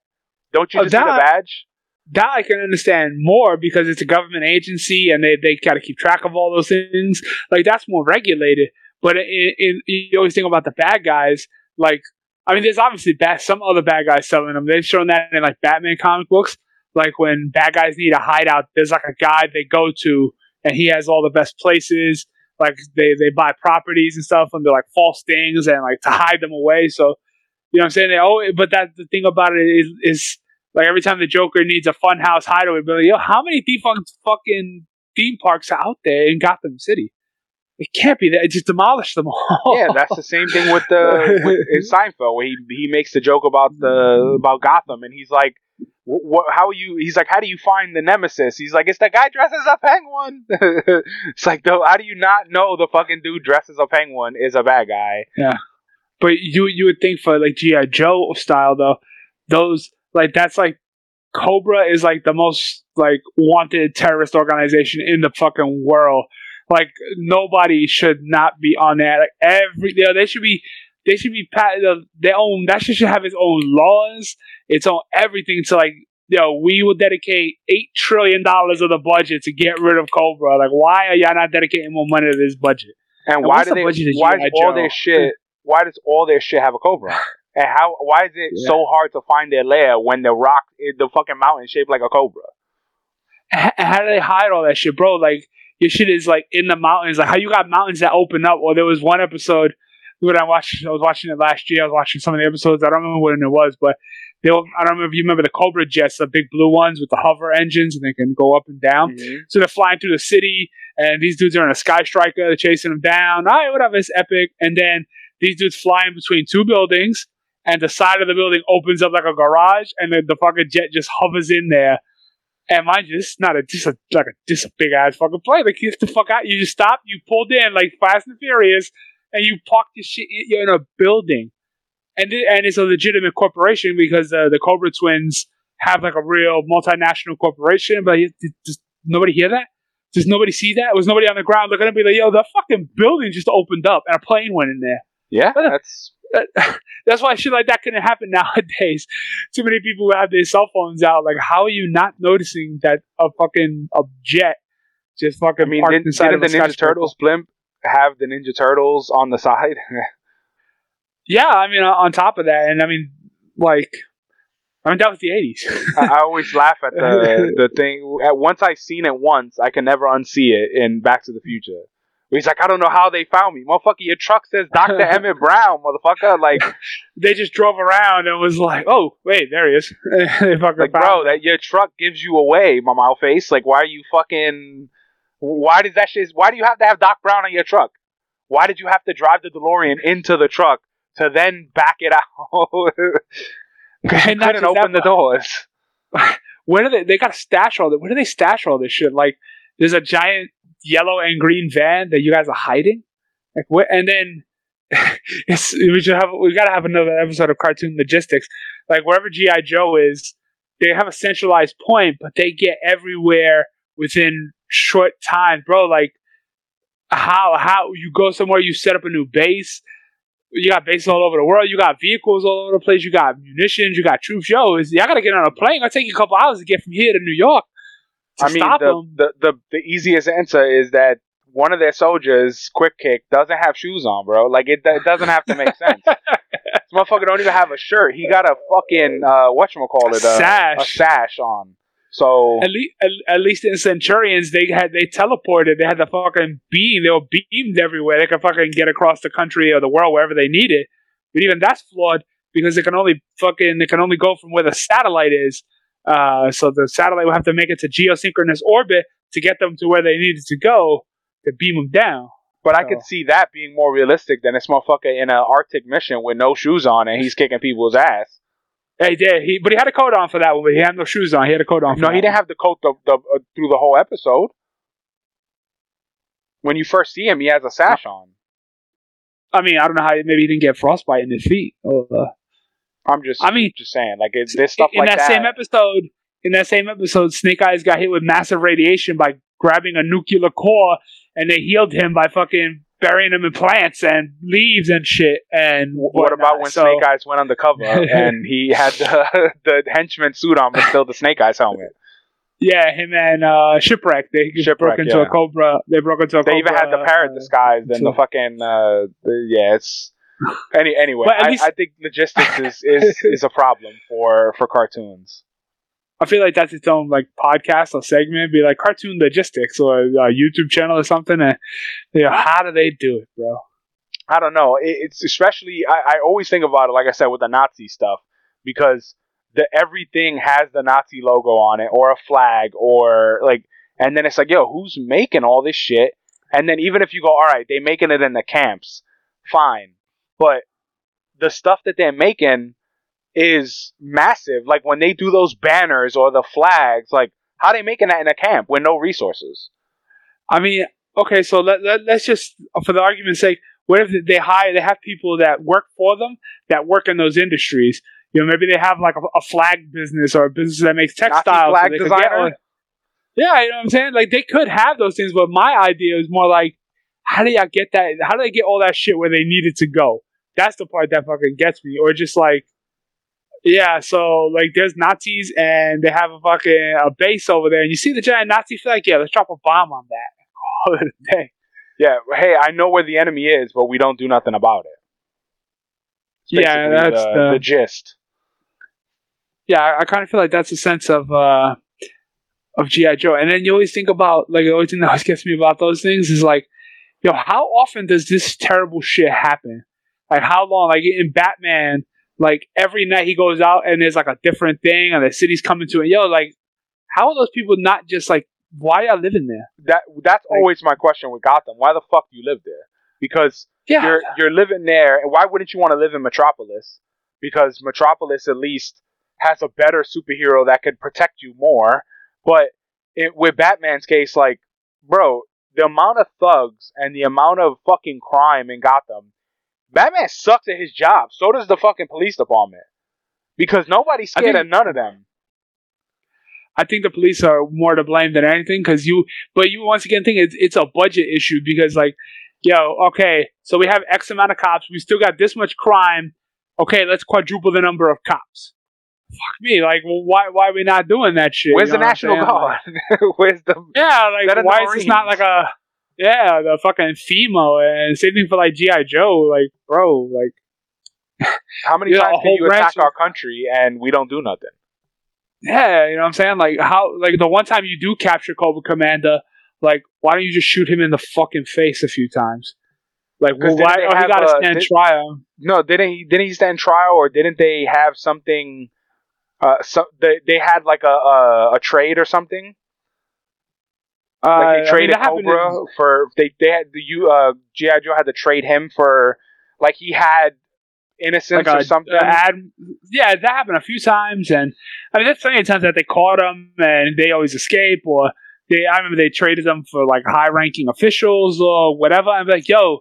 Don't you Oh, just need a badge? that I can understand more because it's a government agency and they, they got to keep track of all those things. Like that's more regulated. But in, in, you always think about the bad guys. Like I mean, there's obviously bad, some other bad guys selling them. They've shown that in like Batman comic books. Like when bad guys need a hideout, there's like a guy they go to and he has all the best places. Like they, they buy properties and stuff under like false things and like to hide them away. So you know what I'm saying? They oh, but that the thing about it is is like every time the Joker needs a fun funhouse hideaway, be like, yo, how many defunct fucking theme parks are out there in Gotham City? It can't be that. It Just demolish them all. yeah, that's the same thing with the with, in Seinfeld where he he makes the joke about the about Gotham, and he's like, "What? How you?" He's like, "How do you find the nemesis?" He's like, "It's the guy dresses a penguin." it's like, though, how do you not know the fucking dude dresses as a penguin is a bad guy? Yeah but you you would think for like GI Joe style though, those like that's like Cobra is like the most like wanted terrorist organization in the fucking world. Like nobody should not be on that. Like every you know, they should be they should be pat their own that shit should have its own laws, its own everything to like yo, we will dedicate eight trillion dollars of the budget to get rid of Cobra. Like, why are y'all not dedicating more money to this budget? And And why do the they? Why is all Joe? their shit? Why does all their shit have a cobra? And how? Why is it Yeah. so hard to find their lair when the rock, eh, the fucking mountain, is shaped like a cobra? H- how do they hide all that shit, bro? Like your shit is like in the mountains. Like how you got mountains that open up. Or there was one episode when I watched. I was watching it last year. I was watching some of the episodes. I don't remember when it was, but they. Were, I don't remember if you remember the Cobra jets, the big blue ones with the hover engines, and they can go up and down. Mhm. So they're flying through the city, and these dudes are in a sky striker. They're chasing them down. All right, whatever. It's epic. And then these dudes flying between two buildings, and the side of the building opens up like a garage, and then the fucking jet just hovers in there. And mind you, this is not a just a like a just a big ass fucking plane. Like you get the fuck out. You just stop. You pulled in like Fast and Furious, and you parked your shit. in- You're in a building, and and it's a legitimate corporation because uh, the Cobra Twins have like a real multinational corporation. But does nobody hear that? Does nobody see that? Was nobody on the ground looking at me like, yo, the fucking building just opened up and a plane went in there? Yeah, uh, that's That's why shit like that couldn't happen nowadays. Too many people have their cell phones out. Like, how are you not noticing that a fucking a jet just fucking I mean, parked didn't, inside didn't of the Ninja? Turtles blimp have the Ninja Turtles on the side? Yeah, I mean, on top of that, and I mean, like, I mean, that was the eighties. I, I always laugh at the the thing. At once I seen it once, I can never unsee it in Back to the Future. He's like, I don't know how they found me, motherfucker. Your truck says Doctor Emmett Brown, motherfucker. Like, they just drove around and was like, "Oh, wait, there he is." they fucking like, bro, him. that your truck gives you away, my mouth face. Like, why are you fucking? Why does that shit? Why do you have to have Doc Brown on your truck? Why did you have to drive the DeLorean into the truck to then back it out? And not couldn't open that, the doors. where do they? They got to stash all that. Where do they stash all this shit? Like, there's a giant yellow and green van that you guys are hiding. Like, what? And then it's we should have we got to have another episode of cartoon logistics. Like wherever GI Joe is, they have a centralized point, but they get everywhere within short time, bro. Like how how you go somewhere, you set up a new base. You got bases all over the world. You got vehicles all over the place. You got munitions. You got troops. Yo, is, y'all gotta get on a plane. It'll take you a couple hours to get from here to New York. I mean, the, the, the the easiest answer is that one of their soldiers, Quick Kick, doesn't have shoes on, bro. Like it, it doesn't have to make sense. this motherfucker don't even have a shirt. He got a fucking uh, what you call it, a sash. a sash on. So At least, at, at least in Centurions, they had they teleported. They had the fucking beam. They were beamed everywhere. They could fucking get across the country or the world wherever they needed. But even that's flawed because it can only fucking it can only go from where the satellite is. Uh, so the satellite will have to make it to geosynchronous orbit to get them to where they needed to go to beam them down. But I could see that being more realistic than this motherfucker in an Arctic mission with no shoes on and he's kicking people's ass. Hey, did he? But he had a coat on for that one. But he had no shoes on. He had a coat on. For No, he didn't have the coat the, the, uh, through the whole episode. When you first see him, he has a sash on. I mean, I don't know how. Maybe he didn't get frostbite in his feet. Or, uh, I'm just, I mean, just saying, like it's this stuff in like that, that. same episode, in that same episode, Snake Eyes got hit with massive radiation by grabbing a nuclear core, and they healed him by fucking burying him in plants and leaves and shit. And what about when So- Snake Eyes went undercover and he had the, the henchman suit on, but still the Snake Eyes helmet? Yeah, him and uh, shipwreck. They Shipwreck, broke into yeah. a cobra. They broke into a They cobra. even had the parrot uh, disguised and the fucking uh, the, yeah. It's any anyway. But I, least- I think logistics is, is is a problem for for cartoons. I feel like that's its own like podcast or segment. Be like cartoon logistics or a YouTube channel or something. And you know, how do they do it, bro? I don't know. It, it's especially I, I always think about it, like I said, with the Nazi stuff because the everything has the Nazi logo on it or a flag or like, and then it's like, yo, who's making all this shit? And then even if you go, all right, they making it in the camps, fine, but the stuff that they're making is massive. Like when they do those banners or the flags, like how they making that in a camp with no resources? I mean, okay, so let, let let's just for the argument's sake, what if they hire they have people that work for them that work in those industries? You know, maybe they have like a, a flag business or a business that makes textiles. flag could designer? Yeah, you know what I'm saying? Like they could have those things, but my idea is more like, how do y'all get that? How do they get all that shit where they need it to go? That's the part that fucking gets me. Or just like, yeah, so like there's Nazis and they have a fucking a base over there, and you see the giant Nazi flag. Yeah, let's drop a bomb on that. Call it a day. Yeah, hey, I know where the enemy is, but we don't do nothing about it. It's Yeah, that's the, the- the gist. Yeah, I, I kind of feel like that's a sense of uh, of GI Joe. And then you always think about like the only thing that always gets me about those things is like, yo, how often does this terrible shit happen? Like how long? Like in Batman, like every night he goes out and there's like a different thing, and the city's coming to it. Yo, like how are those people not just like why are you living there? That that's Like- always my question with Gotham. Why the fuck do you live there? Because Yeah, you're you're living there, and why wouldn't you want to live in Metropolis? Because Metropolis at least has a better superhero that could protect you more. But it, with Batman's case, like, bro, the amount of thugs and the amount of fucking crime in Gotham, Batman sucks at his job. So does the fucking police department. Because nobody's scared think- of none of them. I think the police are more to blame than anything because you, but you once again think it's it's a budget issue because like, yo, okay, so we have X amount of cops, we still got this much crime. Okay, let's quadruple the number of cops. Fuck me, like, well, why why are we not doing that shit? Where's You the know I'm National? Guard? Where's the Yeah, like why the is this not like a yeah the fucking FEMA and same thing for like GI Joe, like bro, like how many times can you attack of- our country and we don't do nothing? Yeah, you know what I'm saying? Like how like the one time you do capture Cobra Commander, like why don't you just shoot him in the fucking face a few times? Like well, why oh, he gotta uh, stand did- trial? No, didn't he? Didn't he stand trial, or didn't they have something? Uh, so they they had like a a, a trade or something. Uh, Like they traded that happened Cobra in- for they they had the you uh GI Joe had to trade him for like he had innocence like or a, something. a ad, yeah, that happened a few times, and I mean that's plenty of times that they caught him and they always escape, or they I remember they traded them for like high-ranking officials or whatever. I'm like, yo,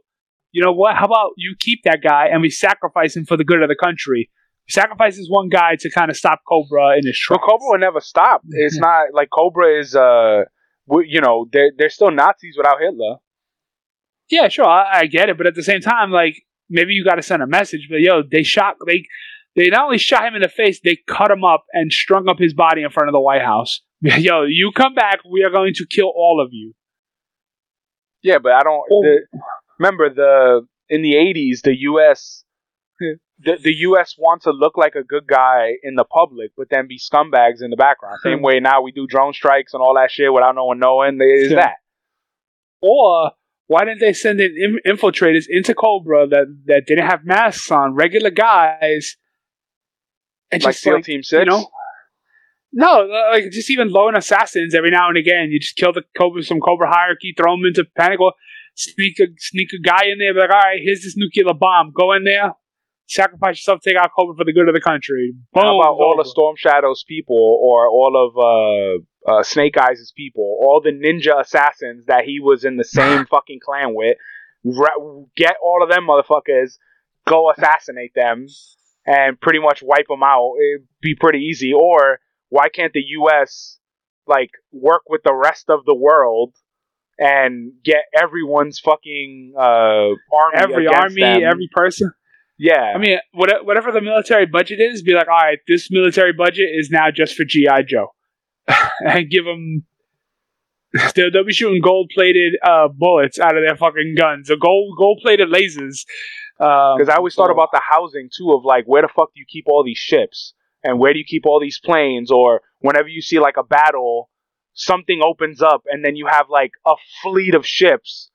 you know what? How about you keep that guy and we sacrifice him for the good of the country? Sacrifice this one guy to kind of stop Cobra in his tracks. Cobra will never stop. It's not like Cobra is uh you know they're they're still Nazis without Hitler. Yeah, sure, I, I get it, but at the same time, like maybe you got to send a message. But yo, they shot they they not only shot him in the face, they cut him up and strung up his body in front of the White House. Yo, you come back, we are going to kill all of you. Yeah, but I don't. Oh. The, remember the in the eighties, the U.S. The, the U.S. wants to look like a good guy in the public, but then be scumbags in the background. Same way now we do drone strikes and all that shit without no one knowing. Is Yeah. that Or why didn't they send in in- infiltrators into Cobra that that didn't have masks on, regular guys, and like just SEAL like, Team Six? you know, no, uh, like just even lone assassins every now and again. You just kill the Cobra, some Cobra hierarchy, throw them into panic, or sneak a sneak a guy in there, be like, all right, here's this nuclear bomb, go in there, sacrifice yourself, take out Cobra for the good of the country. Boom, How about all over. of Storm Shadow's people, or all of uh, uh, Snake Eyes' people, all the ninja assassins that he was in the same fucking clan with? Ra- get all of them motherfuckers, go assassinate them, and pretty much wipe them out. It'd be pretty easy. Or why can't the U.S. like work with the rest of the world? And get everyone's fucking uh, army. every army, them? every person. Yeah. I mean, what- whatever the military budget is, be like, all right, this military budget is now just for GI Joe, and give them. They'll, they'll be shooting gold-plated uh, bullets out of their fucking guns, or gold gold-plated lasers. Um, Because I always thought about the housing too of like where the fuck do you keep all these ships and where do you keep all these planes or whenever you see like a battle, something opens up and then you have like a fleet of ships.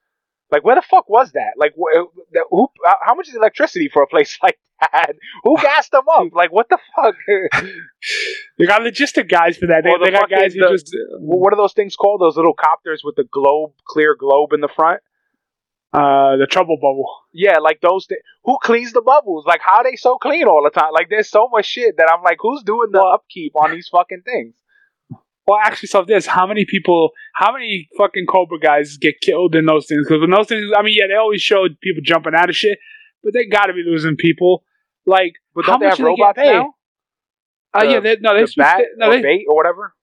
Like where the fuck was that? Like wh- who? How much is electricity for a place like that? Who gassed them up? Like what the fuck? They got logistic guys for that. They, the they got guys who just what are those things called? Those little copters with the globe, clear globe in the front? uh, the Trubble Bubble. Yeah, like those. Th- who cleans the bubbles? Like how they so clean all the time? Like there's so much shit that I'm like, who's doing the upkeep on these fucking things? Well, ask yourself this: How many people, how many fucking Cobra guys get killed in those things? Because in those things, I mean, yeah, they always showed people jumping out of shit, but they got to be losing people. Like, But How they much have do they get robots paid? now? uh, The- yeah, they, no, they the bat it- no, or they- bait or whatever.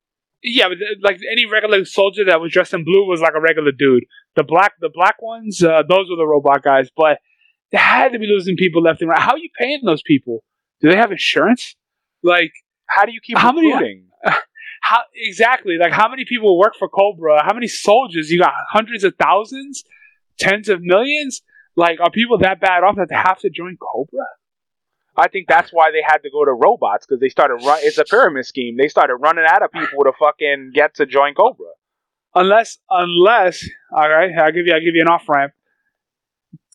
Yeah, but th- like any regular soldier that was dressed in blue was like a regular dude. The black, the black ones, uh, those were the robot guys. But they had to be losing people left and right. How are you paying those people? Do they have insurance? Like, How do you keep How many- recruiting? How exactly? Like, how many people work for Cobra? How many soldiers? You got hundreds of thousands, tens of millions. Like, are people that bad off that they have to join Cobra? I think that's why they had to go to robots because they started run. It's a pyramid scheme. They started running out of people to fucking get to join Cobra. Unless, unless, all right, I'll give you, I'll give you an off ramp.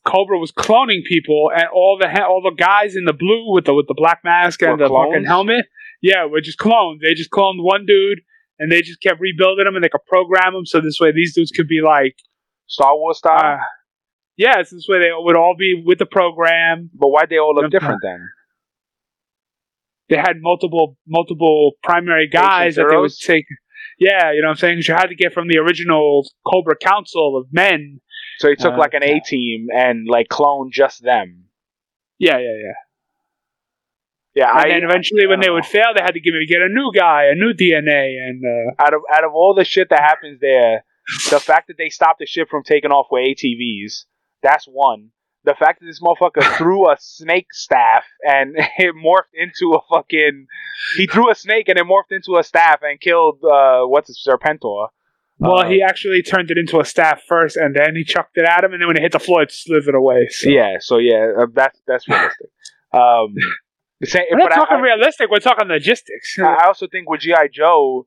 Cobra was cloning people, and all the all the guys in the blue with the with the black mask and Were the clones? fucking helmet, yeah, we're just clones. They just cloned one dude, and they just kept rebuilding them, and they could program them so this way these dudes could be like, Star Wars style. uh, yeah, so this way they would all be with the program. but why'd they all look different then? They had multiple multiple primary guys that they would take. Yeah, you know what I'm saying? you had to get from the original Cobra Council of men. So he took Uh, like an A team and like cloned just them. Yeah, yeah, yeah. Yeah, And I then eventually, when they would fail, they had to give it get a new guy, a new DNA, and uh, out of out of all the shit that happens there, the fact that they stopped the ship from taking off with ATVs, that's one. The fact that this motherfucker threw a snake staff and it morphed into a fucking he threw a snake and it morphed into a staff and killed uh what's it Serpentor. well, Uh, he actually turned it into a staff first, and then he chucked it at him, and then when it hit the floor, it slithered away. So. Yeah, so yeah, uh, that's that's realistic. Um, same, We're not talking I- realistic. We're talking logistics. I I also think with GI Joe,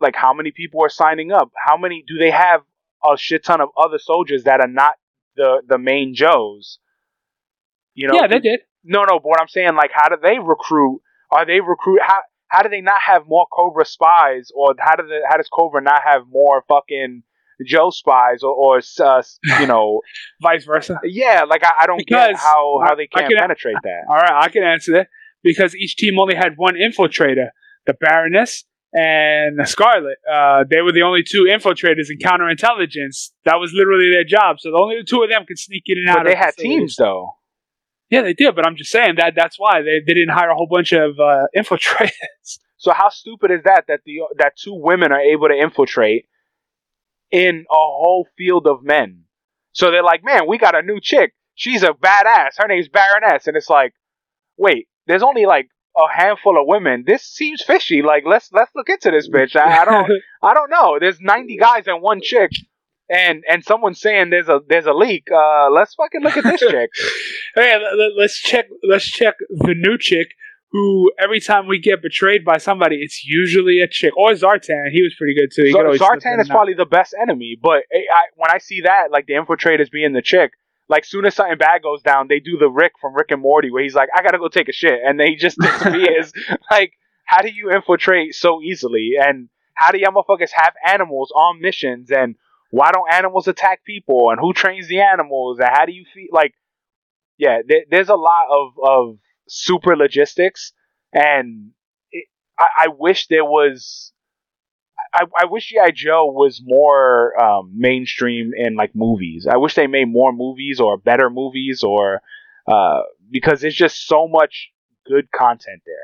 like how many people are signing up? How many do they have? A shit ton of other soldiers that are not the the main Joes. You know, yeah, they did. no, no. But what I'm saying, like, how do they recruit? Are they recruit? How how do they not have more Cobra spies, or how do the how does Cobra not have more fucking Joe spies, or or uh, you know, Vice versa. yeah, like I, I don't get how how they can't can- penetrate that. All right, I can answer that because each team only had one infiltrator, the Baroness and the Scarlett. Uh, they were the only two infiltrators in counterintelligence. That was literally their job. So the only the two of them could sneak in and out. But they of had teams though. Yeah, they did. But I'm just saying that that's why they, they didn't hire a whole bunch of uh, infiltrators. So how stupid is that that the that two women are able to infiltrate in a whole field of men? So they're like, man, we got a new chick. She's a badass. Her name's Baroness, and it's like, wait, there's only like a handful of women. This seems fishy. Like let's let's look into this bitch. I, I don't I don't know. There's 90 guys and one chick. And and someone's saying there's a there's a leak. Uh, let's fucking look at this chick. hey, let, us check. Let's check the new chick. Who every time we get betrayed by somebody, it's usually a chick or Zartan. He was pretty good too. He could Zar- always slip in Zartan is probably the best enemy, but I, I, when I see that, like the infiltrators being the chick, like soon as something bad goes down, they do the Rick from Rick and Morty, where he's like, "I gotta go take a shit," and then he just disappears. like, how do you infiltrate so easily? And how do y'all motherfuckers have animals on missions? And why don't animals attack people? And who trains the animals? And how do you feel? Like, yeah, there, there's a lot of of super logistics, and it, I, I wish there was I, I wish G.I. Joe was more um, mainstream in like movies. I wish they made more movies or better movies or uh, because there's just so much good content there.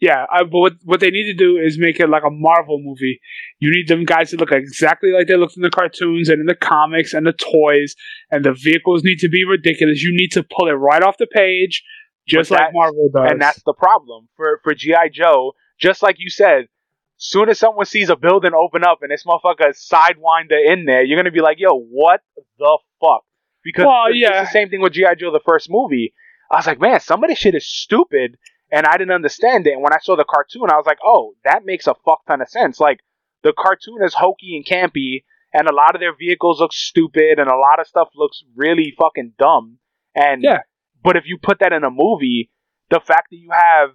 Yeah, I, but what what they need to do is make it like a Marvel movie. You need them guys to look exactly like they looked in the cartoons and in the comics and the toys, and the vehicles need to be ridiculous. You need to pull it right off the page, just But like that's- Marvel does. And that's the problem for for GI Joe. Just like you said, soon as someone sees a building open up and this motherfucker is sidewinder in there, you're gonna be like, "Yo, what the fuck?" Because Well, it's, yeah. it's the same thing with GI Joe, the first movie. I was like, "Man, some of this shit is stupid," and I didn't understand it. And when I saw the cartoon, I was like, "Oh, that makes a fuck ton of sense." Like the cartoon is hokey and campy, and a lot of their vehicles look stupid, and a lot of stuff looks really fucking dumb. And Yeah. But if you put that in a movie, the fact that you have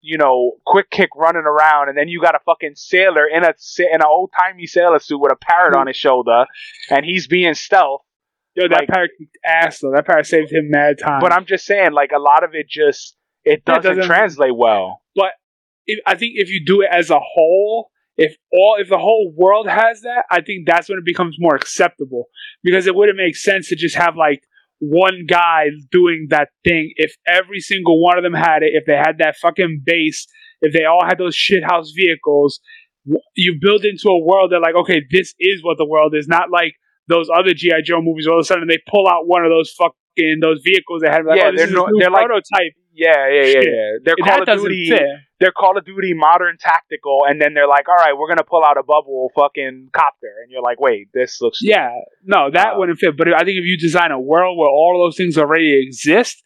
you know, quick kick running around, and then you got a fucking sailor in a in an old timey sailor suit with a parrot on his shoulder, and he's being stealth. Yo, that like- parrot kicked ass though. That parrot saved him mad time. But I'm just saying, like a lot of it just it doesn't, doesn't- translate well. if, I think if you do it as a whole, if all if the whole world has that, I think that's when it becomes more acceptable. Because it wouldn't make sense to just have like one guy doing that thing. If every single one of them had it, if they had that fucking base, if they all had those shithouse vehicles, you build into a world that like, okay, this is what the world is. Not like those other GI Joe movies. All of a sudden they pull out one of those fucking those vehicles that had like, Yeah, oh, they're no- they're like- prototype. Yeah, yeah, yeah, yeah. They're Call of Duty. fit. They're Call of Duty Modern Tactical, and then they're like, all right, we're gonna pull out a bubble fucking copter, and you're like, wait, this looks Yeah, no, that Uh, wouldn't fit. But I think if you design a world where all of those things already exist,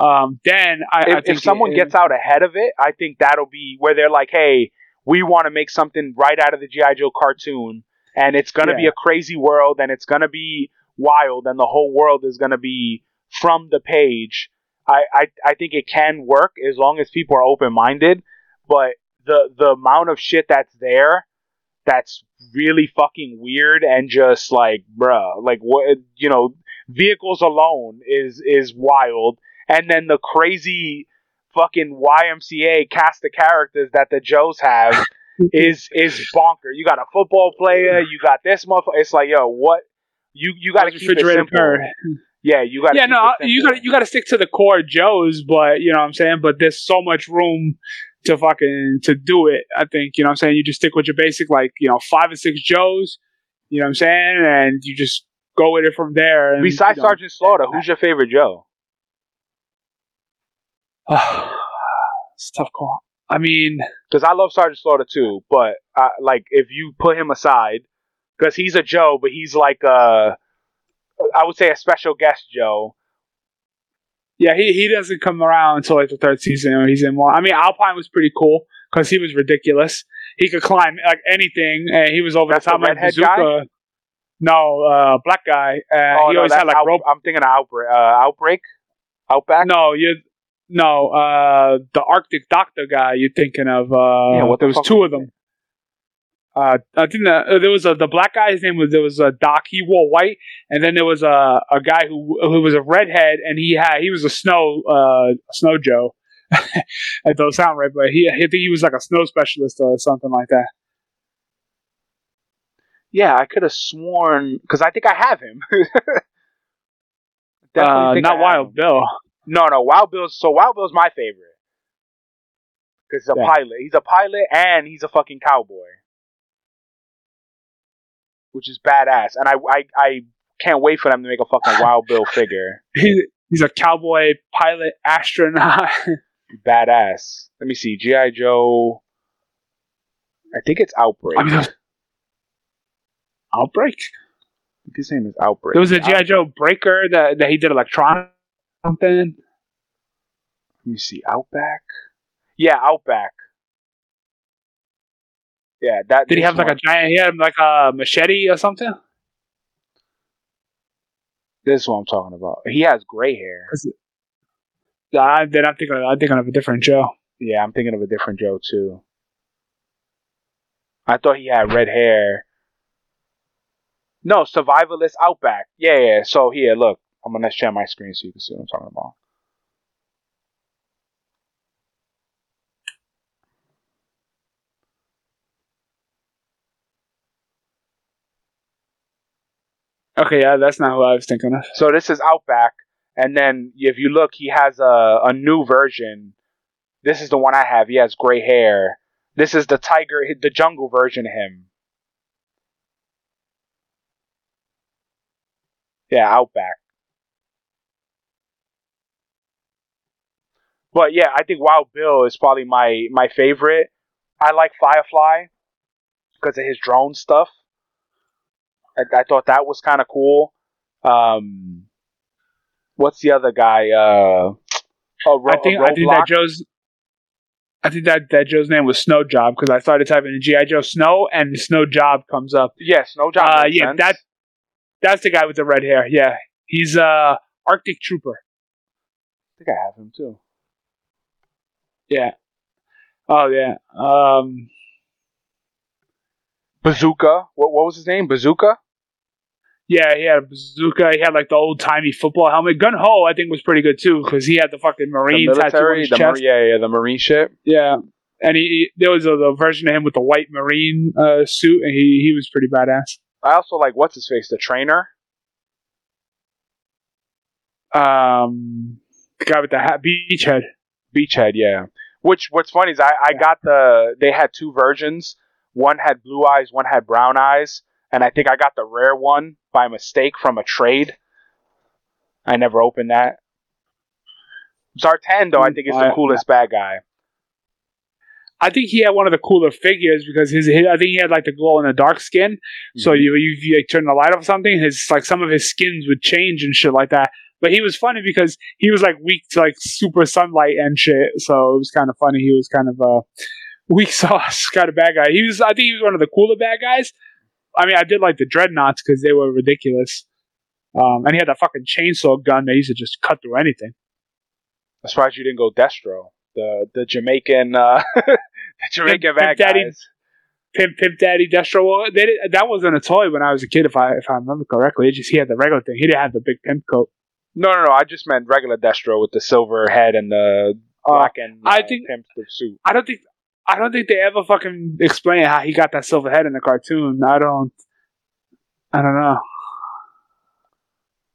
um, then I, I if, think if someone it- gets out ahead of it, I think that'll be where they're like, "Hey, we want to make something right out of the GI Joe cartoon, and it's gonna be a crazy world, and it's gonna be wild, and the whole world is gonna be from the page." I I, I think it can work as long as people are open minded, but the the amount of shit that's there, that's really fucking weird and just like, bruh, like what you know, vehicles alone is is wild and then the crazy fucking YMCA cast of characters that the Joes have is is bonker. You got a football player, you got this motherfucker. It's like, yo, what? You you got to keep it refrigerator simple. parrot. Yeah, you got. yeah, no, you got to you got to stick to the core Joes, but you know what I'm saying. But there's so much room to fucking to do it. I think you know what I'm saying. You just stick with your basic, like you know, five or six Joes. You know what I'm saying, and you just go with it from there. And, Besides you know, Sergeant Slaughter, who's your favorite Joe? it's a tough call. I mean, Because I love Sergeant Slaughter too, but uh, like if you put him aside, because he's a Joe, but he's like uh, I would say a special guest Joe. Yeah, he he doesn't come around until like the third season. Or he's in more. I mean, Alpine was pretty cool because he was ridiculous. He could climb like anything, and he was over That's the top redhead bazooka. No, uh, black guy. Uh, oh he no, always had like out- rope. I'm thinking of outbreak. Uh, outbreak, outback. No, you no, uh, the Arctic Doctor guy. You're thinking of? Uh, Yeah, what the there was two of them. Uh, I think that, uh, there was a the black guy. His name was there was a Doc. He wore white, and then there was a a guy who who was a redhead, and he had he was a snow uh snow Joe. that don't sound right, but he I think he was like a snow specialist or something like that. Yeah, I could have sworn because I think I have him. Uh, not Wild. Bill. No, no, Wild Bill's so Wild Bill's my favorite because he's a Yeah. pilot. He's a pilot and he's a fucking cowboy, which is badass. And I, I, I can't wait for them to make a fucking Wild Bill figure. He, he's a cowboy pilot astronaut. Badass. Let me see, GI Joe. I think it's Outbreak. I mean, Outbreak. I think his name is Outbreak. There was a GI Joe Breaker that that he did electronic something. Let me see, Outback. Yeah, Outback. Yeah, that. Did he have like one. a giant? He had like a machete or something. This is what I'm talking about. He has gray hair. Uh, then I'm thinking. I'm thinking of a different Joe. Yeah, I'm thinking of a different Joe too. I thought he had red hair. No, survivalist Outback. Yeah, yeah. So here, look, I'm gonna share my screen so you can see what I'm talking about. Okay, yeah, that's not who I was thinking of. So this is Outback, and then if you look, he has a a new version. This is the one I have. He has gray hair. This is the tiger, the jungle version of him. Yeah, Outback. But yeah, I think Wild Bill is probably my my favorite. I like Firefly because of his drone stuff. I, I thought that was kind of cool. Um, what's the other guy? Uh, oh, Ro- I think I think that Joe's. I think that, that Joe's name was Snow Job because I started typing in GI Joe Snow and Snow Job comes up. Yes, no job. Uh, yeah, sense. that that's the guy with the red hair. Yeah, he's uh Arctic Trooper. I think I have him too. Yeah. Oh yeah. Um. Bazooka. What what was his name? Bazooka. Yeah, he had a bazooka. He had like the old timey football helmet. Gung-Ho, I think, was pretty good too because he had the fucking marine the tattoo on military. his The mar- yeah, yeah, the marine ship. Yeah, and he, he- there was a the version of him with the white marine uh, suit, and he he was pretty badass. I also like what's his face, the trainer. Um, the guy with the hat, Beachhead. Beachhead, yeah. Which what's funny is I, I got the they had two versions. One had blue eyes, one had brown eyes, and I think I got the rare one by mistake from a trade. I never opened that. Zartan though I think is the coolest bad guy. I think he had one of the cooler figures because his, his I think he had like the glow in the dark skin. So Mhm. you you, you like, turn the light off or something, his like some of his skins would change and shit like that. But he was funny because he was like weak to like super sunlight and shit. So it was kind of funny. He was kind of a weak sauce kind of bad guy. He was, I think, he was one of the cooler bad guys. I mean, I did like the Dreadnoks because they were ridiculous. Um, and he had that fucking chainsaw gun that used to just cut through anything. I'm surprised you didn't go Destro, the the Jamaican, uh, the Jamaican Pimp bad Daddy. guys. Pimp, Pimp Daddy, Destro. Well, they did, that wasn't a toy when I was a kid, if I if I remember correctly. It just he had the regular thing. He didn't have the big pimp coat. No, no, no. I just meant regular Destro with the silver head and the Uh, black and I uh, think- pimp suit. I don't think I don't think they ever fucking explain how he got that silver head in the cartoon. I don't. I don't know.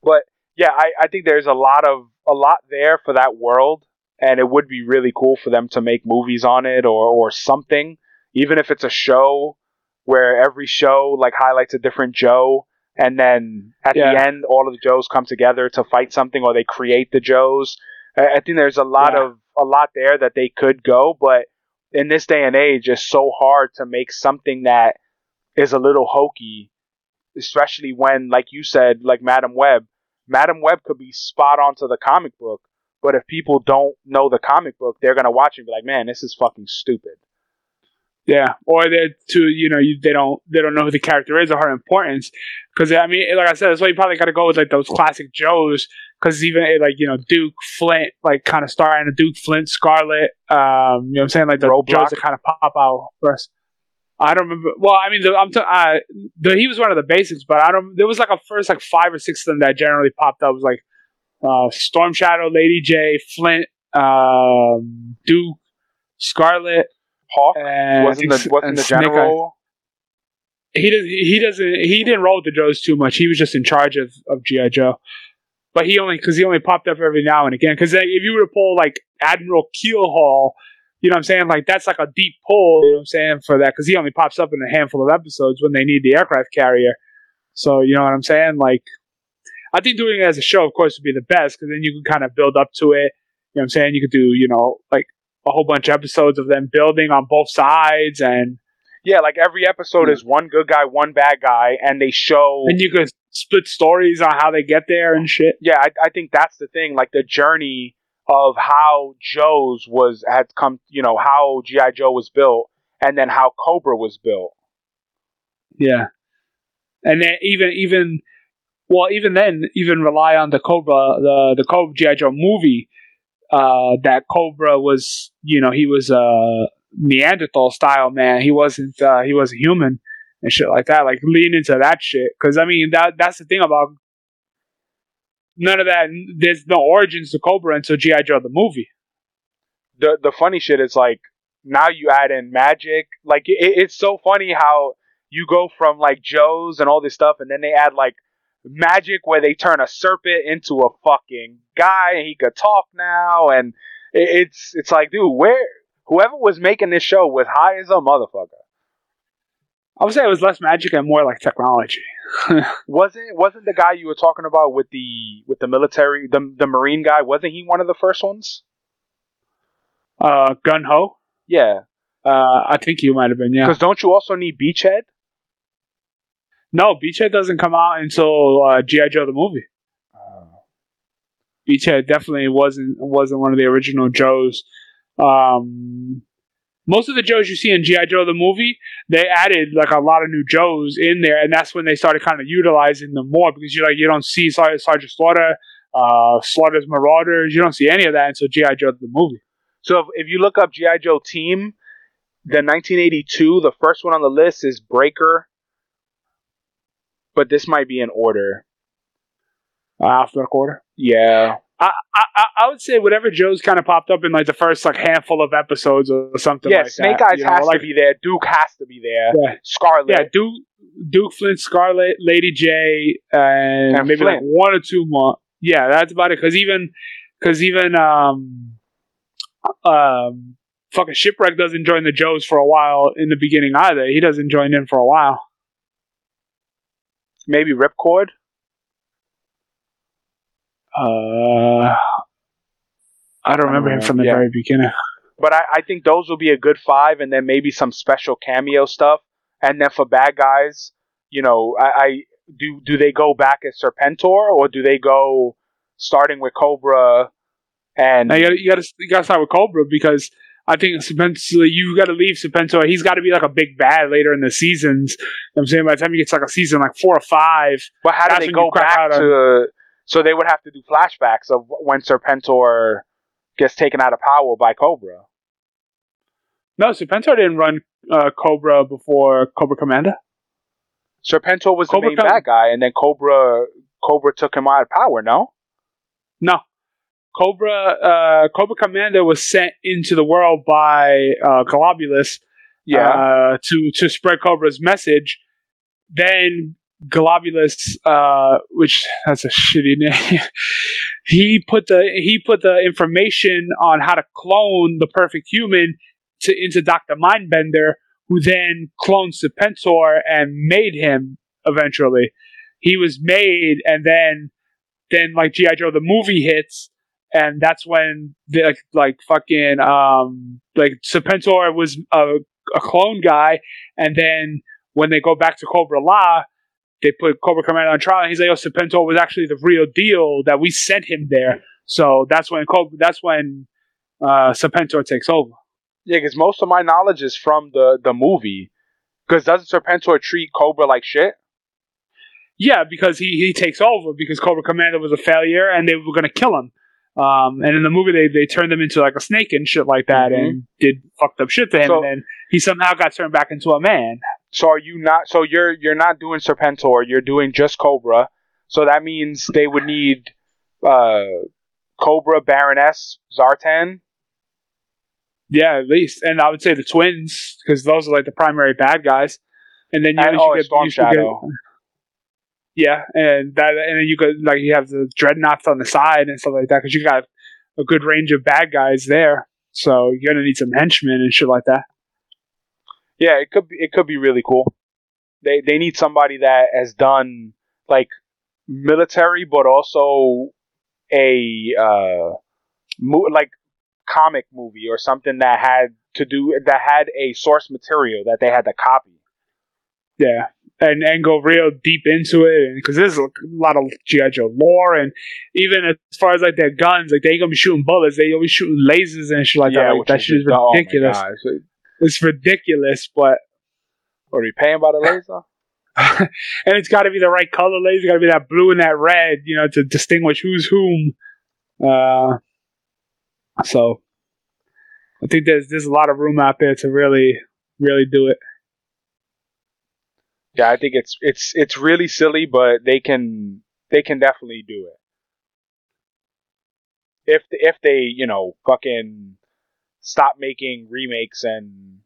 But yeah, I, I think there's a lot of a lot there for that world, and it would be really cool for them to make movies on it or or something, even if it's a show where every show like highlights a different Joe, and then at Yeah. the end all of the Joes come together to fight something, or they create the Joes. I, I think there's a lot Yeah. of a lot there that they could go, but in this day and age, it's so hard to make something that is a little hokey, especially when, like you said, like Madame Web. Madame Web could be spot on to the comic book, but if people don't know the comic book, they're gonna watch it and be like, "Man, this is fucking stupid." Yeah, or they're too, you know, you, they don't they don't know who the character is or her importance. Because I mean, like I said, that's why you probably got to go with like those classic Joes. Because even eh, like you know Duke Flint, like kind of starring a Duke Flint, Scarlett. Um, you know what I'm saying? Like the Roadblock. Joes that kind of pop out first. I don't remember. Well, I mean, the, I'm t- uh, the, he was one of the basics, but I don't. There was like a first like five or six of them that generally popped up. It was like uh, Storm Shadow, Lady Jaye, Flint, um, Duke, Scarlett, Hawk wasn't the wasn't the general. he doesn't. he doesn't he didn't roll with the Joes too much. He was just in charge of of GI Joe, but he only because he only popped up every now and again. Because if you were to pull like Admiral Keelhaul, you know what I'm saying? Like that's like a deep pull. You know what I'm saying for that because he only pops up in a handful of episodes when they need the aircraft carrier. So you know what I'm saying? Like I think doing it as a show, of course, would be the best because then you can kind of build up to it. You know what I'm saying? You could do you know like a whole bunch of episodes of them building on both sides and Yeah, like every episode is one good guy, one bad guy, and they show. and you could split stories on how they get there and shit. yeah, I, I think that's the thing. Like the journey of how Joe's was had come. You know how GI Joe was built, and then how Cobra was built. Yeah, and then even even well even then even rely on the Cobra the the Cobra GI Joe movie. Uh, that Cobra was you know he was a Neanderthal style man. He wasn't uh, he wasn't human and shit like that. Like lean into that shit because I mean that that's the thing about none of that. There's no origins to Cobra until GI Joe the movie. the the funny shit is like now you add in magic. Like it, it's so funny how you go from like Joe's and all this stuff, and then they add like magic where they turn a serpent into a fucking guy and he could talk now, and it's it's like, dude, where whoever was making this show was high as a motherfucker. I would say it was less magic and more like technology. Wasn't wasn't the guy you were talking about with the with the military the the marine guy? Wasn't he one of the first ones? Uh, Gung-Ho. Yeah, Uh, I think you might have been. Yeah. because don't you also need Beachhead? No, Beachhead doesn't come out until uh, GI Joe the movie. Beachhead definitely wasn't wasn't one of the original Joes. Um, most of the Joes you see in GI Joe the movie, they added like a lot of new Joes in there, and that's when they started kind of utilizing them more because you like you don't see Sar- Sergeant Slaughter, uh, Slaughter's Marauders, you don't see any of that until GI Joe the movie. So if, if you look up GI Joe Team, the 1982, the first one on the list is Breaker, but this might be in order. Uh, alphabetical order. Yeah, I, I I would say whatever Joe's kind of popped up in like the first like handful of episodes or something. yeah. like Snake that, Eyes you know, has like, to be there. Duke has to be there. Yeah. Scarlett. Yeah, Duke, Duke Flint, Scarlett, Lady Jaye, and, And maybe like one or two more. Yeah, that's about it. Because even, because even, um, um, fucking shipwreck doesn't join the Joes for a while in the beginning either. He doesn't join in for a while. Maybe Ripcord. Uh, I don't remember him Uh, from the yeah. very beginning. But I, I think those will be a good five, and then maybe some special cameo stuff. And then for bad guys, you know, I, I do do they go back as Serpentor or do they go starting with Cobra, and Now you gotta, you gotta you gotta start with Cobra because I think Serpentor, you gotta leave Serpentor. He's got to be like a big bad later in the seasons. You know what I'm saying by the time he gets like a season like four or five, but how do they go back to? So they would have to do flashbacks of when Serpentor gets taken out of power by Cobra. no, Serpentor didn't run uh, Cobra before Cobra Commander. Serpentor was Cobra the main Com- bad guy, and then Cobra Cobra took him out of power. No, No. Cobra uh, Cobra Commander was sent into the world by uh, Golobulus yeah, uh, to to spread Cobra's message. Then Golobulus, uh, which that's a shitty name, he put the he put the information on how to clone the perfect human to into Doctor Mindbender, who then cloned Serpentor and made him eventually. He was made, and then then like GI Joe the movie hits, and that's when the, like like fucking um like Serpentor was a, a clone guy, and then when they go back to Cobra La, they put Cobra Commander on trial, and he's like, "Oh, Serpentor was actually the real deal that we sent him there." So that's when Cobra, that's when uh, Serpentor takes over. yeah. Because most of my knowledge is from the the movie. Because doesn't Serpentor treat Cobra like shit? Yeah, because he, he takes over because Cobra Commander was a failure and they were going to kill him. Um, and in the movie, they, they turned him into like a snake and shit like that and did fucked up shit to him. So- and then he somehow got turned back into a man. So are you not? So you're you're not doing Serpentor. You're doing just Cobra. So that means they would need uh, Cobra, Baroness, Zartan. Yeah, at least. And I would say the twins because those are like the primary bad guys. And then you, And- you oh, get, Storm should get- Shadow. yeah, and that and then you could like you have the Dreadnoks on the side and stuff like that because you got a good range of bad guys there. So you're gonna need some henchmen and shit like that. Yeah, it could be it could be really cool. They they need somebody that has done like military, but also a uh, mo- like comic movie or something that had to do that had a source material that they had to copy. Yeah, and and go real deep into it, because there's a lot of GI Joe lore, and even as far as like their guns, like they ain't gonna be shooting bullets, they always shooting lasers and shit like that. Like, which that shit is oh ridiculous. gosh. It's ridiculous, but Are we paying by the laser? and it's got to be the right color laser, got to be that blue and that red, you know, to distinguish who's whom. Uh, so I think there's there's a lot of room out there to really really do it. Yeah, I think it's it's it's really silly, but they can they can definitely do it. If if they you know fucking stop making remakes and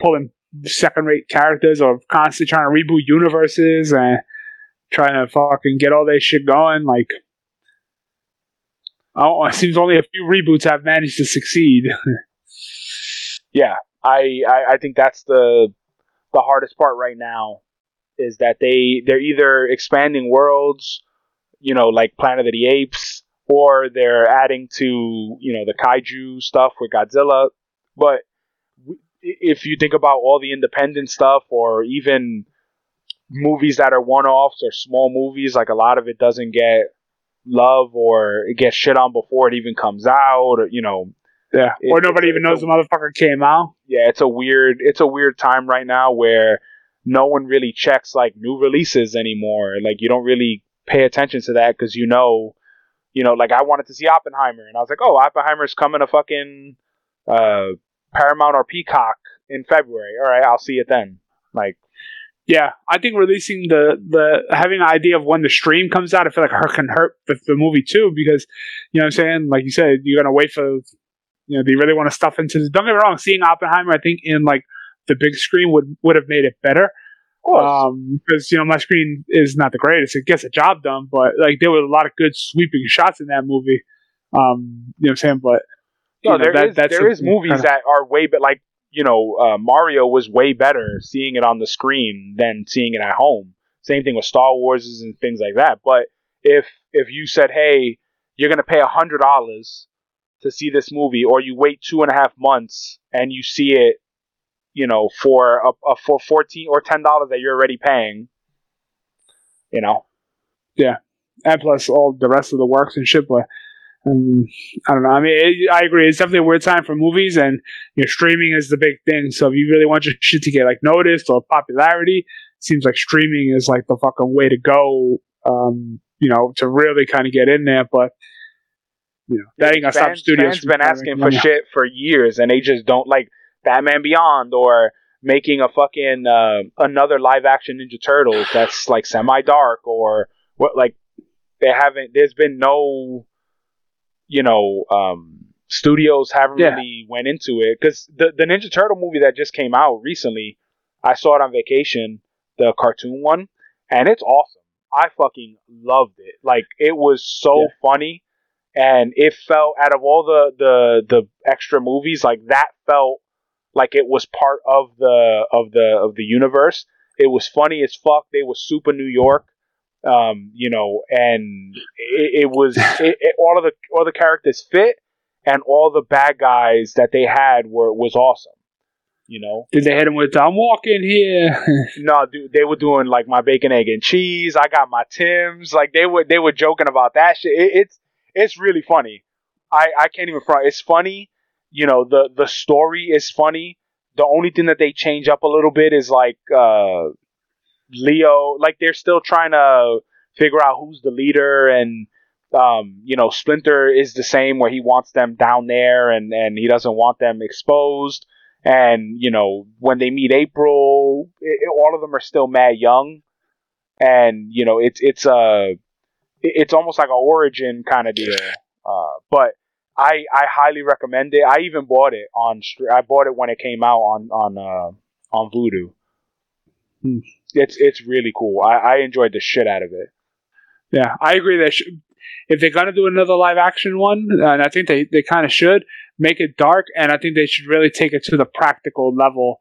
pulling second rate characters or constantly trying to reboot universes and trying to fucking get all their shit going. Like, oh, it seems only a few reboots have managed to succeed. yeah, I, I I think that's the the hardest part right now is that they they're either expanding worlds, you know, like Planet of the Apes, or they're adding to you know the kaiju stuff with Godzilla. But if you think about all the independent stuff, or even movies that are one-offs or small movies, like a lot of it doesn't get love or it gets shit on before it even comes out, or you know, yeah, It- or nobody even knows a- the motherfucker came out. yeah, it's a weird it's a weird time right now where no one really checks like new releases anymore. Like you don't really pay attention to that because you know, you know, like I wanted to see Oppenheimer and I was like, oh, Oppenheimer's coming to fucking uh, Paramount or Peacock in February. All right, I'll see it then. Like, Yeah, I think releasing the the having an idea of when the stream comes out, I feel like her can hurt the, the movie too because you know what I'm saying. Like you said, you're gonna wait for you know. Do you really want to stuff into? this? Don't get me wrong. Seeing Oppenheimer, I think in like the big screen would would have made it better. Um, because you know my screen is not the greatest. It gets a job done, but like there were a lot of good sweeping shots in that movie. Um, you know what I'm saying? But you no, know, there that- is there is movies kinda- that are way but like you know uh, Mario was way better seeing it on the screen than seeing it at home. Same thing with Star Wars and things like that. But if if you said, hey, you're gonna pay a hundred dollars to see this movie, or you wait two and a half months and you see it, you know, for a, a for fourteen or ten dollars that you're already paying, you know, Yeah, and plus all the rest of the works and shit. But um, I don't know. I mean, it, I agree. It's definitely a weird time for movies, and you know, streaming is the big thing. So if you really want your shit to get like noticed or popularity, it seems like streaming is like the fucking way to go. Um, you know, to really kind of get in there, but. You know, that ain't gonna stop studios. fans been asking for shit for years, and they just don't like Batman Beyond or making a fucking uh, another live action Ninja Turtles that's like semi dark or what like they haven't. There's been no, you know, um, studios haven't Yeah. really went into it because the the Ninja Turtle movie that just came out recently, I saw it on vacation, the cartoon one, and it's awesome. I fucking loved it. Like it was so Yeah. funny, and it felt out of all the the the extra movies, like that felt like it was part of the of the of the universe. It was funny as fuck. They were super New York, um, you know, and it, it was it, it, all of the all the characters fit, and all the bad guys that they had were was awesome. You know, Did they hit him with "I'm walking here"? no, dude, they were doing like my bacon, egg, and cheese. I got my Tim's. Like they were they were joking about that shit. It, it's it's really funny. I I can't even front. It's funny. You know the the story is funny. The only thing that they change up a little bit is like uh Leo. Like they're still trying to figure out who's the leader and. Um, you know, Splinter is the same where he wants them down there and, and he doesn't want them exposed and you know when they meet April, it, all of them are still mad young, and you know it's it's a it's almost like an origin kind of deal. Uh, but I I highly recommend it. I even bought it on I bought it when it came out on on uh, on Vudu. Hmm. It's it's really cool. I, I enjoyed the shit out of it. Yeah, I agree. That sh- if they're gonna do another live action one, and I think they they kind of should make it dark, and I think they should really take it to the practical level,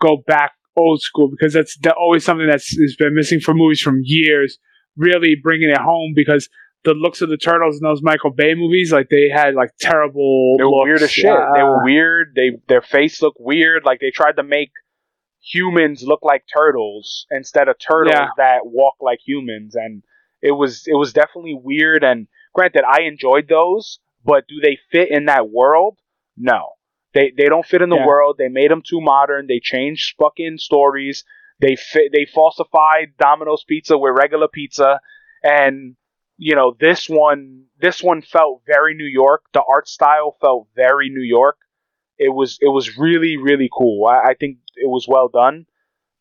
go back old school because that's always something that's has been missing for movies from years. Really bringing it home because the looks of the turtles in those Michael Bay movies, like they had like terrible. They were looks. weird as shit. they Uh, were weird. They their face looked weird. Like they tried to make humans look like turtles instead of turtles Yeah. that walk like humans, and it was it was definitely weird. And granted, I enjoyed those, but do they fit in that world? No, they they don't fit in the Yeah. world. They made them too modern. They changed fucking stories. They fit. They falsified Domino's pizza with regular pizza, and you know this one this one felt very New York. The art style felt very New York. It was it was really really cool. I, I think it was well done,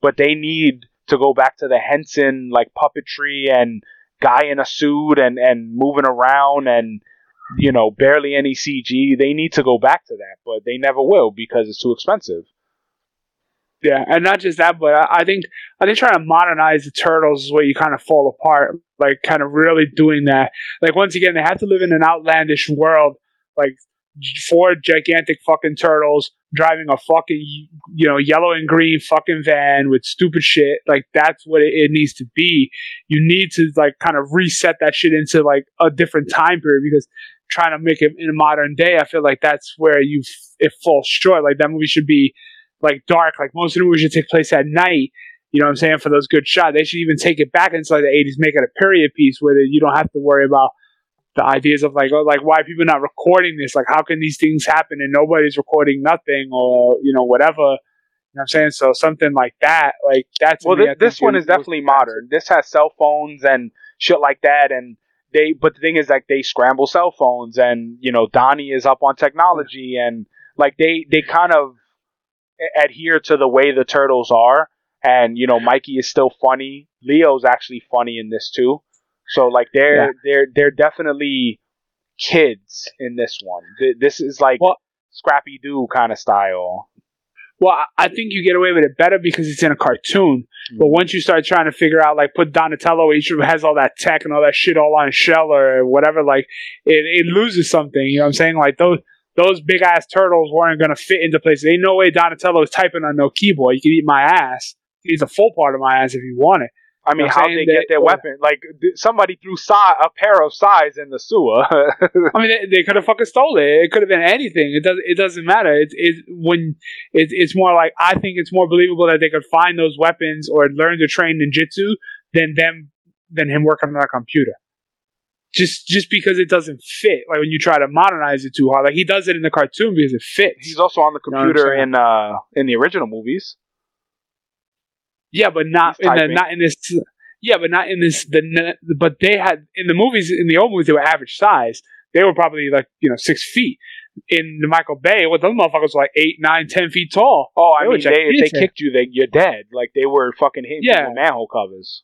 but they need to go back to the Henson like puppetry and guy in a suit and and moving around and you know barely any CG. They need to go back to that, but they never will because it's too expensive. Yeah, and not just that, but I, I think I think trying to modernize the turtles is where you kind of fall apart. Like, kind of really doing that. Like, once again, they have to live in an outlandish world. Like, four gigantic fucking turtles driving a fucking you know yellow and green fucking van with stupid shit. Like, that's what it, it needs to be. You need to like kind of reset that shit into like a different time period because trying to make it in a modern day, I feel like that's where you it falls short. Like that movie should be like dark. Like most of the movies should take place at night. You know what I'm saying? For those good shots, they should even take it back into like the 80s, make it a period piece where you don't have to worry about the ideas of like, oh, like why are people not recording this? Like, how can these things happen and nobody's recording nothing or you know whatever? You know what I'm saying? So something like that, like that's Well, thi- this one is definitely modern. This has cell phones and shit like that, and they. But the thing is, like, they scramble cell phones, and you know, Donnie is up on technology, and like they they kind of adhere to the way the turtles are, and you know, Mikey is still funny. Leo's actually funny in this too. So like they're Yeah. they're they're definitely kids in this one. This is like Well- Scrappy Doo kind of style. Well, I- think you get away with it better because it's in a cartoon. But Mm. once you start trying to figure out, like, put Donatello, each of has all that tech and all that shit all on shell or whatever, like, it, it loses something. You know what I'm saying? Like, those those big ass turtles weren't going to fit into place. Ain't no way Donatello is typing on no keyboard. You can eat my ass. He's a full part of my ass if you want it. I mean, know how I'm they get They- their weapon? Like somebody threw si- a pair of size in the sewer. I mean, they, they could have fucking stole it. It could have been anything. It doesn't. It doesn't matter. It's it when it, it's more like I think it's more believable that they could find those weapons or learn to train ninjutsu than them than him working on a computer. Just just because it doesn't fit. Like when you try to modernize it too hard, like he does it in the cartoon because it fits. He's also on the know what I'm computer in uh in the original movies. yeah, but not He's in the not in this. Yeah, but not in this. The but they had in the movies in the old movies they were average size. They were probably like you know six feet. In the Michael Bay, what those motherfuckers were like eight, nine, ten feet tall. Oh, I They mean, they, if they kicked you, they you're dead. Like they were fucking hitting Yeah. people with manhole covers.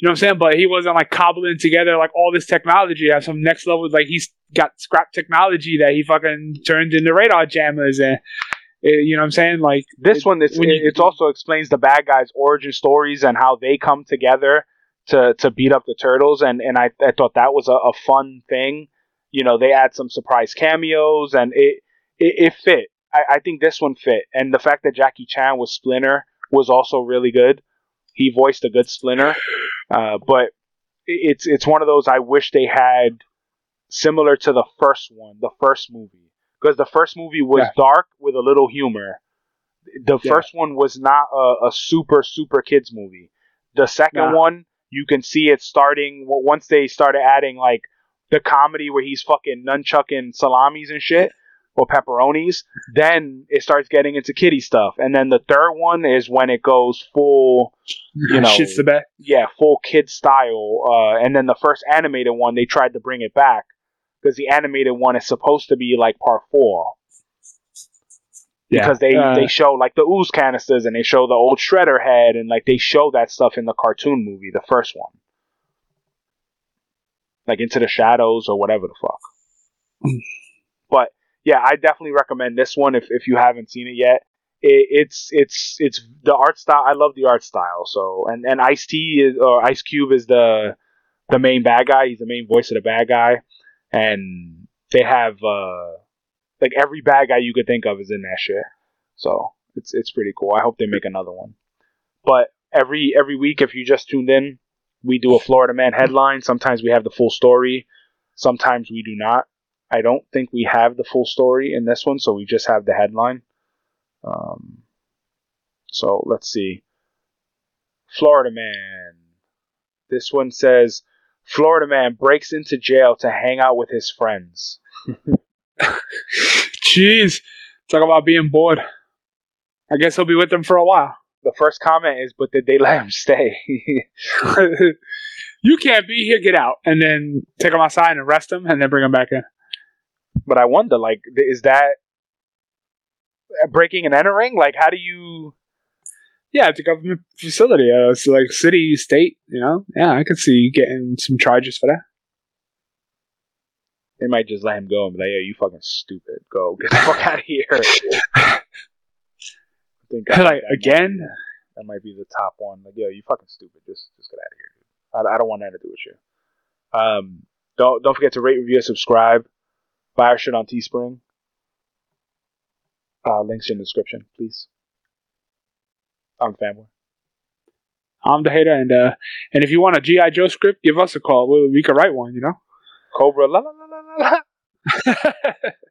You know what I'm saying? But he wasn't like cobbling together like all this technology at some next level. Like he's got scrap technology that he fucking turned into radar jammers and uh, you know what I'm saying? Like This it- one, it's, you- it also explains the bad guys' origin stories and how they come together to to beat up the turtles. And and I, I thought that was a, a fun thing. You know, they add some surprise cameos, and it it, it fit. I, I think this one fit, and the fact that Jackie Chan was Splinter was also really good. He voiced a good Splinter, uh, but it's it's one of those I wish they had similar to the first one, the first movie, because the first movie was Yeah. dark with a little humor. The Yeah. first one was not a, a super super kids movie. The second Nah. one, you can see it starting once they started adding like the comedy where he's fucking nunchucking salamis and shit or pepperonis. Then it starts getting into kitty stuff, and then the third one is when it goes full you know, shit's the best. yeah, full kid style. Uh, and then the first animated one, they tried to bring it back because the animated one is supposed to be like part four Yeah. because they Uh, they show like the ooze canisters and they show the old shredder head and like they show that stuff in the cartoon movie, the first one, like Into the Shadows or whatever the fuck. but yeah, I definitely recommend this one if if you haven't seen it yet. It, it's it's it's the art style. I love the art style. So and and Ice T is or Ice Cube is the the main bad guy. He's the main voice of the bad guy, and they have uh like every bad guy you could think of is in that shit. So it's it's pretty cool. I hope they make another one. But every every week, if you just tuned in, we do a Florida Man headline. Sometimes we have the full story. Sometimes we do not. I don't think we have the full story in this one, so we just have the headline. Um, so let's see. Florida Man. This one says Florida Man breaks into jail to hang out with his friends. Jeez. Talk about being bored. I guess he'll be with them for a while. The first comment is, but did they let him stay? you can't be here, get out. And then take him outside and arrest him and then bring him back in. But I wonder, like, is that breaking and entering? Like, how do you? Yeah, it's a government facility. Uh, it's like city, state, you know? Yeah, I could see getting some charges for that. They might just let him go and be like, "Yeah, you fucking stupid. Go get the fuck out of here." I think I- like, that might again? be- that might be the top one. Like, yo, you fucking stupid. Just just get out of here, dude. I, I don't want nothing to do with you. Um, don't don't forget to rate, review, and subscribe. Buy our shit on Teespring. Uh, links in the description, please. I'm Fanboy. I'm the hater. And uh, and if you want a G.I. Joe script, give us a call. We, we could write one, you know? Cobra, la la la la la la.